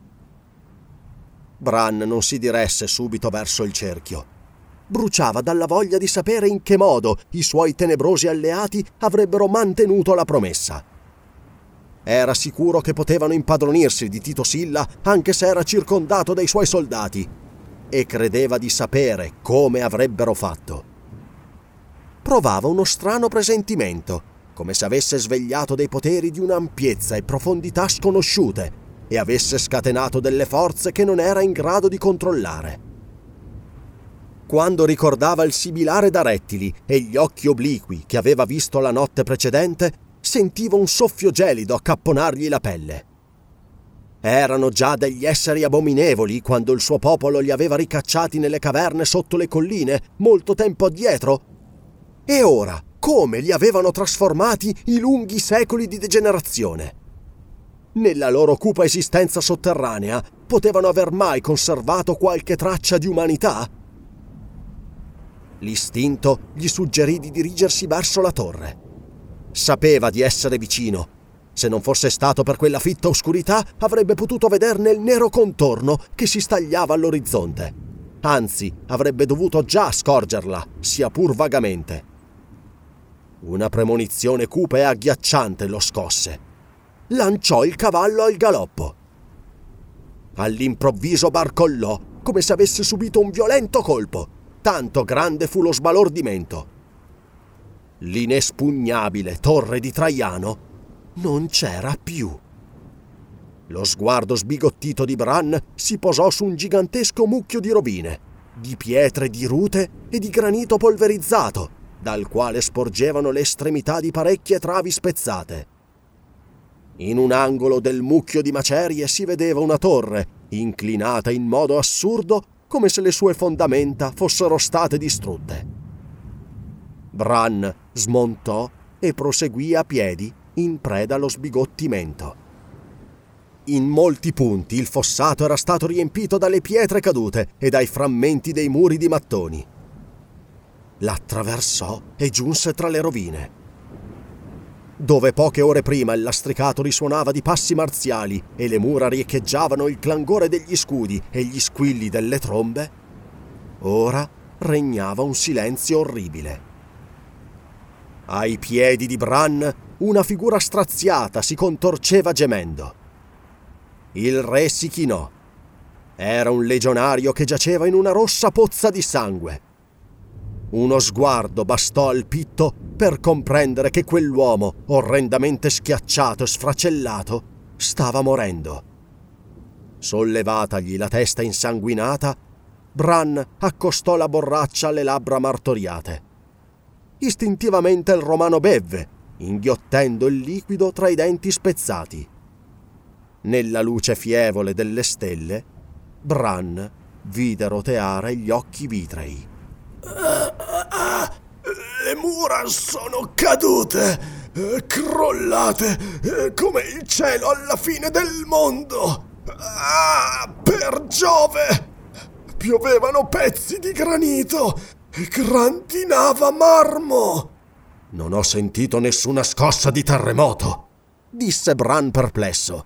Bran non si diresse subito verso il cerchio. Bruciava dalla voglia di sapere in che modo i suoi tenebrosi alleati avrebbero mantenuto la promessa. Era sicuro che potevano impadronirsi di Tito Silla anche se era circondato dai suoi soldati e credeva di sapere come avrebbero fatto. Provava uno strano presentimento, come se avesse svegliato dei poteri di un'ampiezza e profondità sconosciute e avesse scatenato delle forze che non era in grado di controllare. Quando ricordava il sibilare da rettili e gli occhi obliqui che aveva visto la notte precedente, sentiva un soffio gelido accapponargli la pelle. Erano già degli esseri abominevoli quando il suo popolo li aveva ricacciati nelle caverne sotto le colline molto tempo addietro? E ora, come li avevano trasformati i lunghi secoli di degenerazione? Nella loro cupa esistenza sotterranea potevano aver mai conservato qualche traccia di umanità? L'istinto gli suggerì di dirigersi verso la torre. Sapeva di essere vicino se non fosse stato per quella fitta oscurità, avrebbe potuto vederne il nero contorno che si stagliava all'orizzonte. Anzi, avrebbe dovuto già scorgerla, sia pur vagamente. Una premonizione cupa e agghiacciante lo scosse. Lanciò il cavallo al galoppo. All'improvviso barcollò, come se avesse subito un violento colpo. Tanto grande fu lo sbalordimento. L'inespugnabile torre di Traiano non c'era più. Lo sguardo sbigottito di Bran si posò su un gigantesco mucchio di rovine, di pietre di rute e di granito polverizzato, dal quale sporgevano le estremità di parecchie travi spezzate. In un angolo del mucchio di macerie si vedeva una torre, inclinata in modo assurdo come se le sue fondamenta fossero state distrutte. Bran smontò e proseguì a piedi in preda allo sbigottimento. In molti punti il fossato era stato riempito dalle pietre cadute e dai frammenti dei muri di mattoni. L'attraversò e giunse tra le rovine. Dove poche ore prima il lastricato risuonava di passi marziali e le mura riecheggiavano il clangore degli scudi e gli squilli delle trombe, ora regnava un silenzio orribile. Ai piedi di Bran una figura straziata si contorceva gemendo. Il re si chinò. Era un legionario che giaceva in una rossa pozza di sangue. Uno sguardo bastò al pitto per comprendere che quell'uomo, orrendamente schiacciato e sfracellato, stava morendo. Sollevatagli la testa insanguinata, Bran accostò la borraccia alle labbra martoriate. Istintivamente il romano bevve inghiottendo il liquido tra i denti spezzati. Nella luce fievole delle stelle, Bran vide roteare gli occhi vitrei. Le mura sono cadute, crollate come il cielo alla fine del mondo. Ah, per Giove! Piovevano pezzi di granito e grantinava marmo. Non ho sentito nessuna scossa di terremoto, disse Bran perplesso.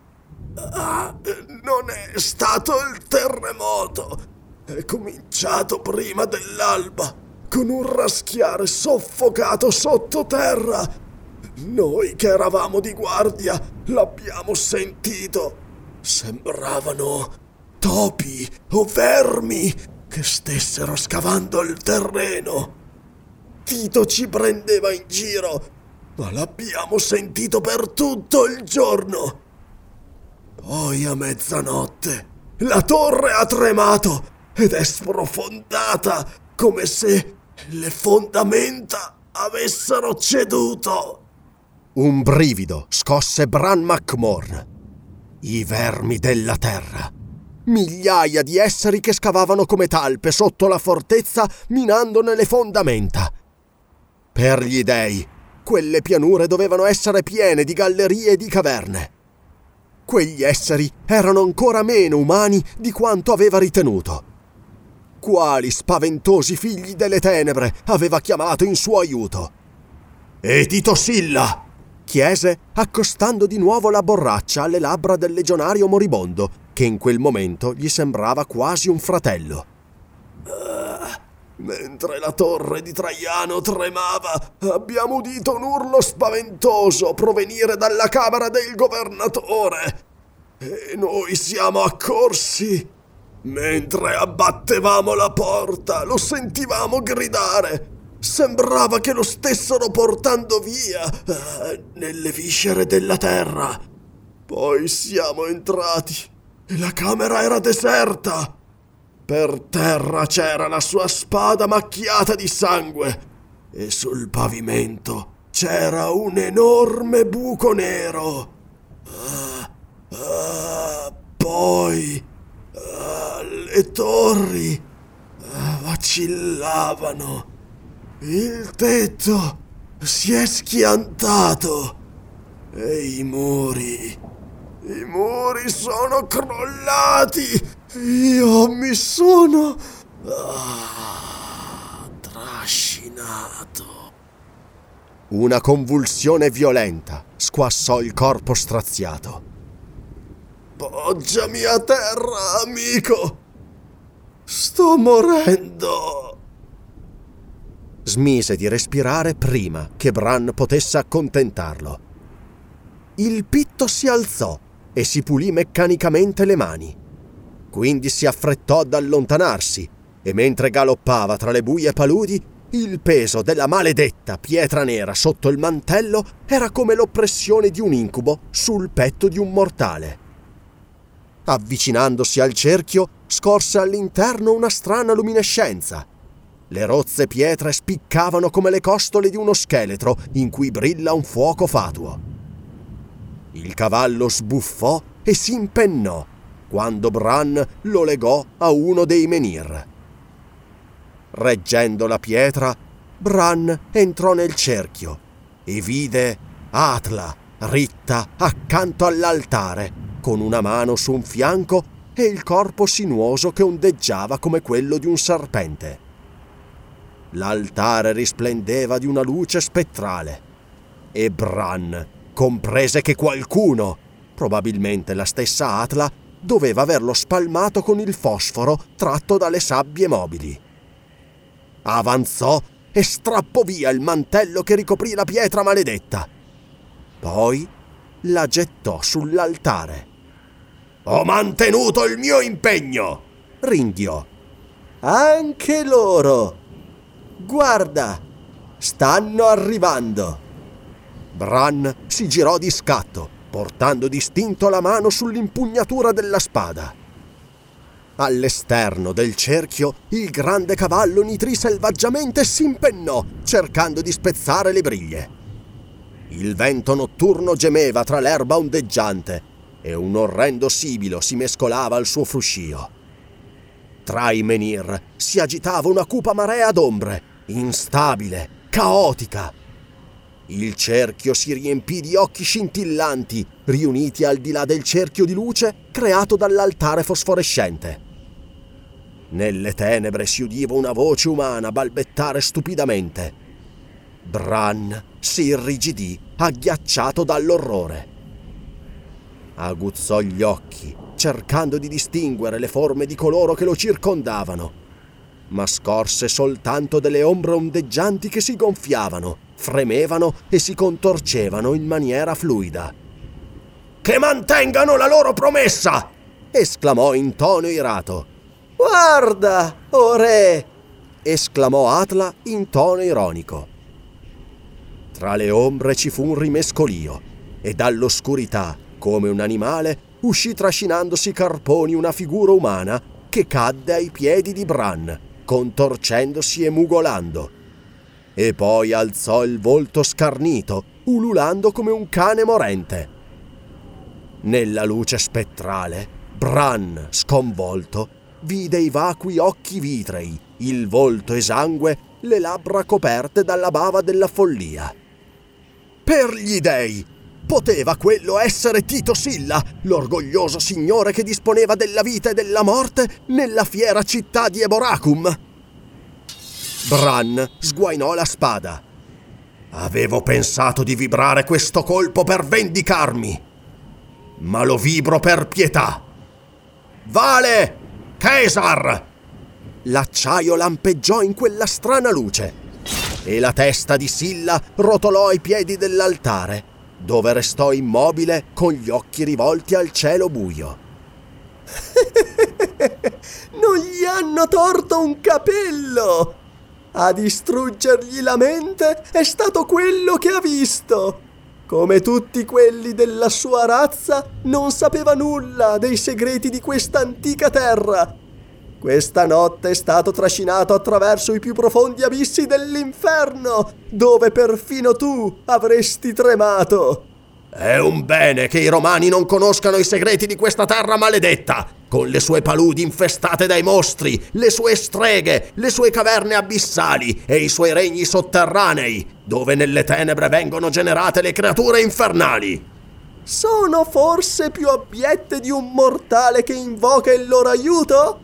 Ah, non è stato il terremoto. È cominciato prima dell'alba, con un raschiare soffocato sottoterra. Noi che eravamo di guardia l'abbiamo sentito. Sembravano topi o vermi che stessero scavando il terreno. Tito ci prendeva in giro. ma l'abbiamo sentito per tutto il giorno. Poi a mezzanotte la torre ha tremato ed è sprofondata come se le fondamenta avessero ceduto. Un brivido scosse Bran McMorn. I vermi della terra. Migliaia di esseri che scavavano come talpe sotto la fortezza minandone le fondamenta. Per gli dei, quelle pianure dovevano essere piene di gallerie e di caverne. Quegli esseri erano ancora meno umani di quanto aveva ritenuto. Quali spaventosi figli delle tenebre aveva chiamato in suo aiuto? E Tito Silla! chiese, accostando di nuovo la borraccia alle labbra del legionario moribondo, che in quel momento gli sembrava quasi un fratello. Mentre la torre di Traiano tremava, abbiamo udito un urlo spaventoso provenire dalla camera del governatore. E noi siamo accorsi. Mentre abbattevamo la porta, lo sentivamo gridare. Sembrava che lo stessero portando via eh, nelle viscere della terra. Poi siamo entrati e la camera era deserta. Per terra c'era la sua spada macchiata di sangue e sul pavimento c'era un enorme buco nero. Ah, ah, poi ah, le torri vacillavano. Il tetto si è schiantato e i muri, i muri sono crollati. Io mi sono ah, trascinato. Una convulsione violenta squassò il corpo straziato. Poggiami a terra, amico. Sto morendo. Smise di respirare prima che Bran potesse accontentarlo. Il pitto si alzò e si pulì meccanicamente le mani. Quindi si affrettò ad allontanarsi e mentre galoppava tra le buie paludi, il peso della maledetta pietra nera sotto il mantello era come l'oppressione di un incubo sul petto di un mortale. Avvicinandosi al cerchio, scorse all'interno una strana luminescenza le rozze pietre spiccavano come le costole di uno scheletro in cui brilla un fuoco fatuo. Il cavallo sbuffò e si impennò quando Bran lo legò a uno dei menhir. Reggendo la pietra, Bran entrò nel cerchio e vide Atla ritta accanto all'altare, con una mano su un fianco e il corpo sinuoso che ondeggiava come quello di un serpente. L'altare risplendeva di una luce spettrale e Bran comprese che qualcuno, probabilmente la stessa Atla, doveva averlo spalmato con il fosforo tratto dalle sabbie mobili. Avanzò e strappò via il mantello che ricoprì la pietra maledetta. Poi la gettò sull'altare. Ho mantenuto il mio impegno! ringhiò. Anche loro! Guarda! Stanno arrivando! Bran si girò di scatto, portando distinto la mano sull'impugnatura della spada. All'esterno del cerchio, il grande cavallo nitrì selvaggiamente si impennò, cercando di spezzare le briglie. Il vento notturno gemeva tra l'erba ondeggiante e un orrendo sibilo si mescolava al suo fruscio. Tra i menhir si agitava una cupa marea d'ombre, instabile, caotica. Il cerchio si riempì di occhi scintillanti, riuniti al di là del cerchio di luce creato dall'altare fosforescente. Nelle tenebre si udiva una voce umana balbettare stupidamente. Bran si irrigidì, agghiacciato dall'orrore. Aguzzò gli occhi, cercando di distinguere le forme di coloro che lo circondavano, ma scorse soltanto delle ombre ondeggianti che si gonfiavano, fremevano e si contorcevano in maniera fluida. Che mantengano la loro promessa! esclamò in tono irato. Guarda, o re! esclamò Atla in tono ironico. Tra le ombre ci fu un rimescolio e dall'oscurità, come un animale, uscì trascinandosi carponi una figura umana che cadde ai piedi di Bran, contorcendosi e mugolando. E poi alzò il volto scarnito, ululando come un cane morente. Nella luce spettrale, Bran, sconvolto, vide i vacui occhi vitrei, il volto esangue, le labbra coperte dalla bava della follia. Per gli dei! Poteva quello essere Tito Silla, l'orgoglioso signore che disponeva della vita e della morte nella fiera città di Eboracum? Bran sguainò la spada. Avevo pensato di vibrare questo colpo per vendicarmi, ma lo vibro per pietà. Vale! Caesar! L'acciaio lampeggiò in quella strana luce e la testa di Silla rotolò ai piedi dell'altare, dove restò immobile con gli occhi rivolti al cielo buio. non gli hanno torto un capello! A distruggergli la mente è stato quello che ha visto. Come tutti quelli della sua razza, non sapeva nulla dei segreti di questa antica terra. Questa notte è stato trascinato attraverso i più profondi abissi dell'inferno, dove perfino tu avresti tremato. È un bene che i romani non conoscano i segreti di questa terra maledetta, con le sue paludi infestate dai mostri, le sue streghe, le sue caverne abissali e i suoi regni sotterranei, dove nelle tenebre vengono generate le creature infernali. Sono forse più abbiette di un mortale che invoca il loro aiuto?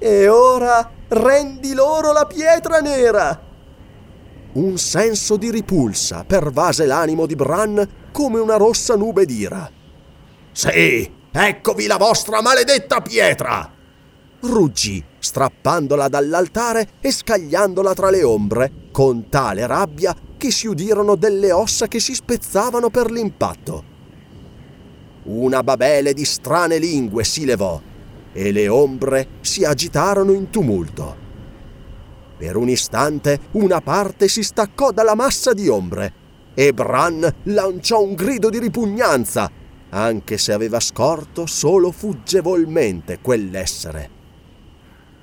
E ora rendi loro la pietra nera. Un senso di ripulsa pervase l'animo di Bran come una rossa nube d'ira. Sì, eccovi la vostra maledetta pietra! Ruggì, strappandola dall'altare e scagliandola tra le ombre, con tale rabbia che si udirono delle ossa che si spezzavano per l'impatto. Una babele di strane lingue si levò e le ombre si agitarono in tumulto. Per un istante una parte si staccò dalla massa di ombre e Bran lanciò un grido di ripugnanza, anche se aveva scorto solo fuggevolmente quell'essere.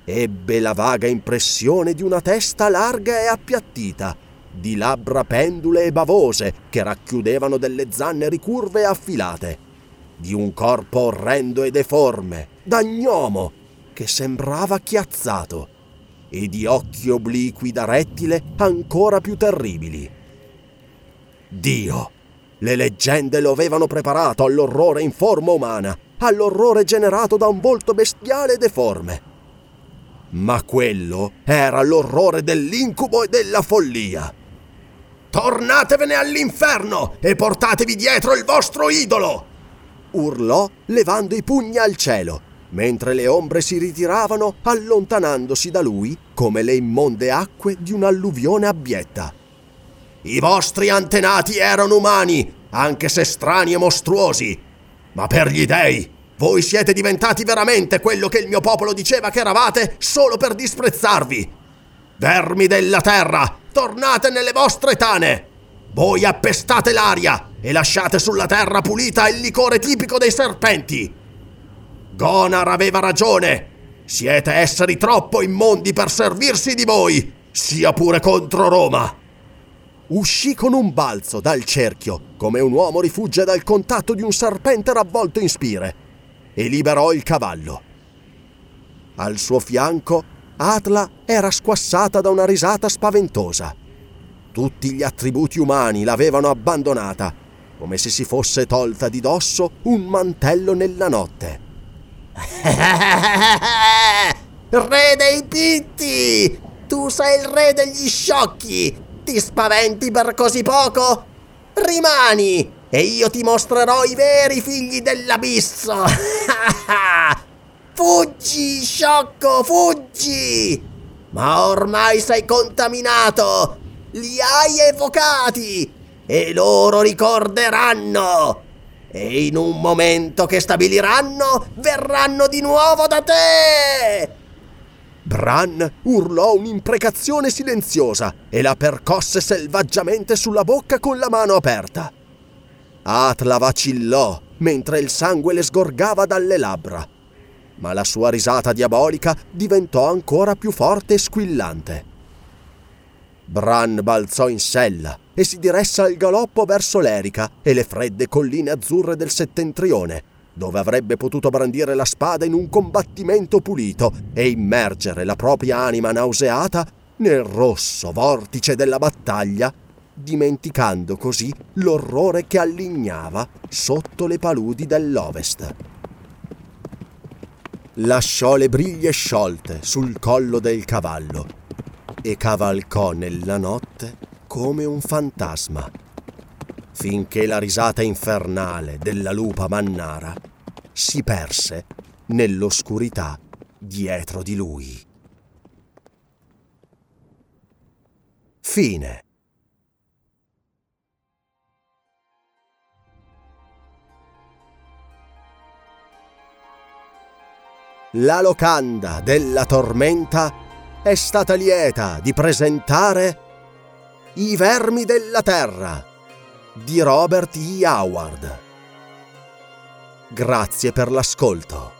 Ebbe la vaga impressione di una testa larga e appiattita, di labbra pendule e bavose che racchiudevano delle zanne ricurve e affilate, di un corpo orrendo e deforme, da gnomo, che sembrava chiazzato, e di occhi obliqui da rettile ancora più terribili. Dio! Le leggende lo avevano preparato all'orrore in forma umana, all'orrore generato da un volto bestiale e deforme. Ma quello era l'orrore dell'incubo e della follia. Tornatevene all'inferno e portatevi dietro il vostro idolo! urlò levando i pugni al cielo, mentre le ombre si ritiravano allontanandosi da lui come le immonde acque di un'alluvione abbietta. I vostri antenati erano umani, anche se strani e mostruosi. Ma per gli dei, voi siete diventati veramente quello che il mio popolo diceva che eravate solo per disprezzarvi. Vermi della terra, tornate nelle vostre tane. Voi appestate l'aria e lasciate sulla terra pulita il licore tipico dei serpenti. Gonar aveva ragione. Siete esseri troppo immondi per servirsi di voi, sia pure contro Roma uscì con un balzo dal cerchio, come un uomo rifugge dal contatto di un serpente ravvolto in spire, e liberò il cavallo. Al suo fianco, Atla era squassata da una risata spaventosa. Tutti gli attributi umani l'avevano abbandonata, come se si fosse tolta di dosso un mantello nella notte. re dei pitti! Tu sei il re degli sciocchi! Ti spaventi per così poco? Rimani e io ti mostrerò i veri figli dell'abisso. fuggi, sciocco, fuggi! Ma ormai sei contaminato! Li hai evocati! E loro ricorderanno! E in un momento che stabiliranno, verranno di nuovo da te! Bran urlò un'imprecazione silenziosa e la percosse selvaggiamente sulla bocca con la mano aperta. Atla vacillò mentre il sangue le sgorgava dalle labbra, ma la sua risata diabolica diventò ancora più forte e squillante. Bran balzò in sella e si diresse al galoppo verso l'Erica e le fredde colline azzurre del settentrione, dove avrebbe potuto brandire la spada in un combattimento pulito e immergere la propria anima nauseata nel rosso vortice della battaglia, dimenticando così l'orrore che allignava sotto le paludi dell'ovest. Lasciò le briglie sciolte sul collo del cavallo e cavalcò nella notte come un fantasma finché la risata infernale della lupa mannara si perse nell'oscurità dietro di lui. Fine. La locanda della tormenta è stata lieta di presentare I vermi della terra di Robert E. Howard. Grazie per l'ascolto.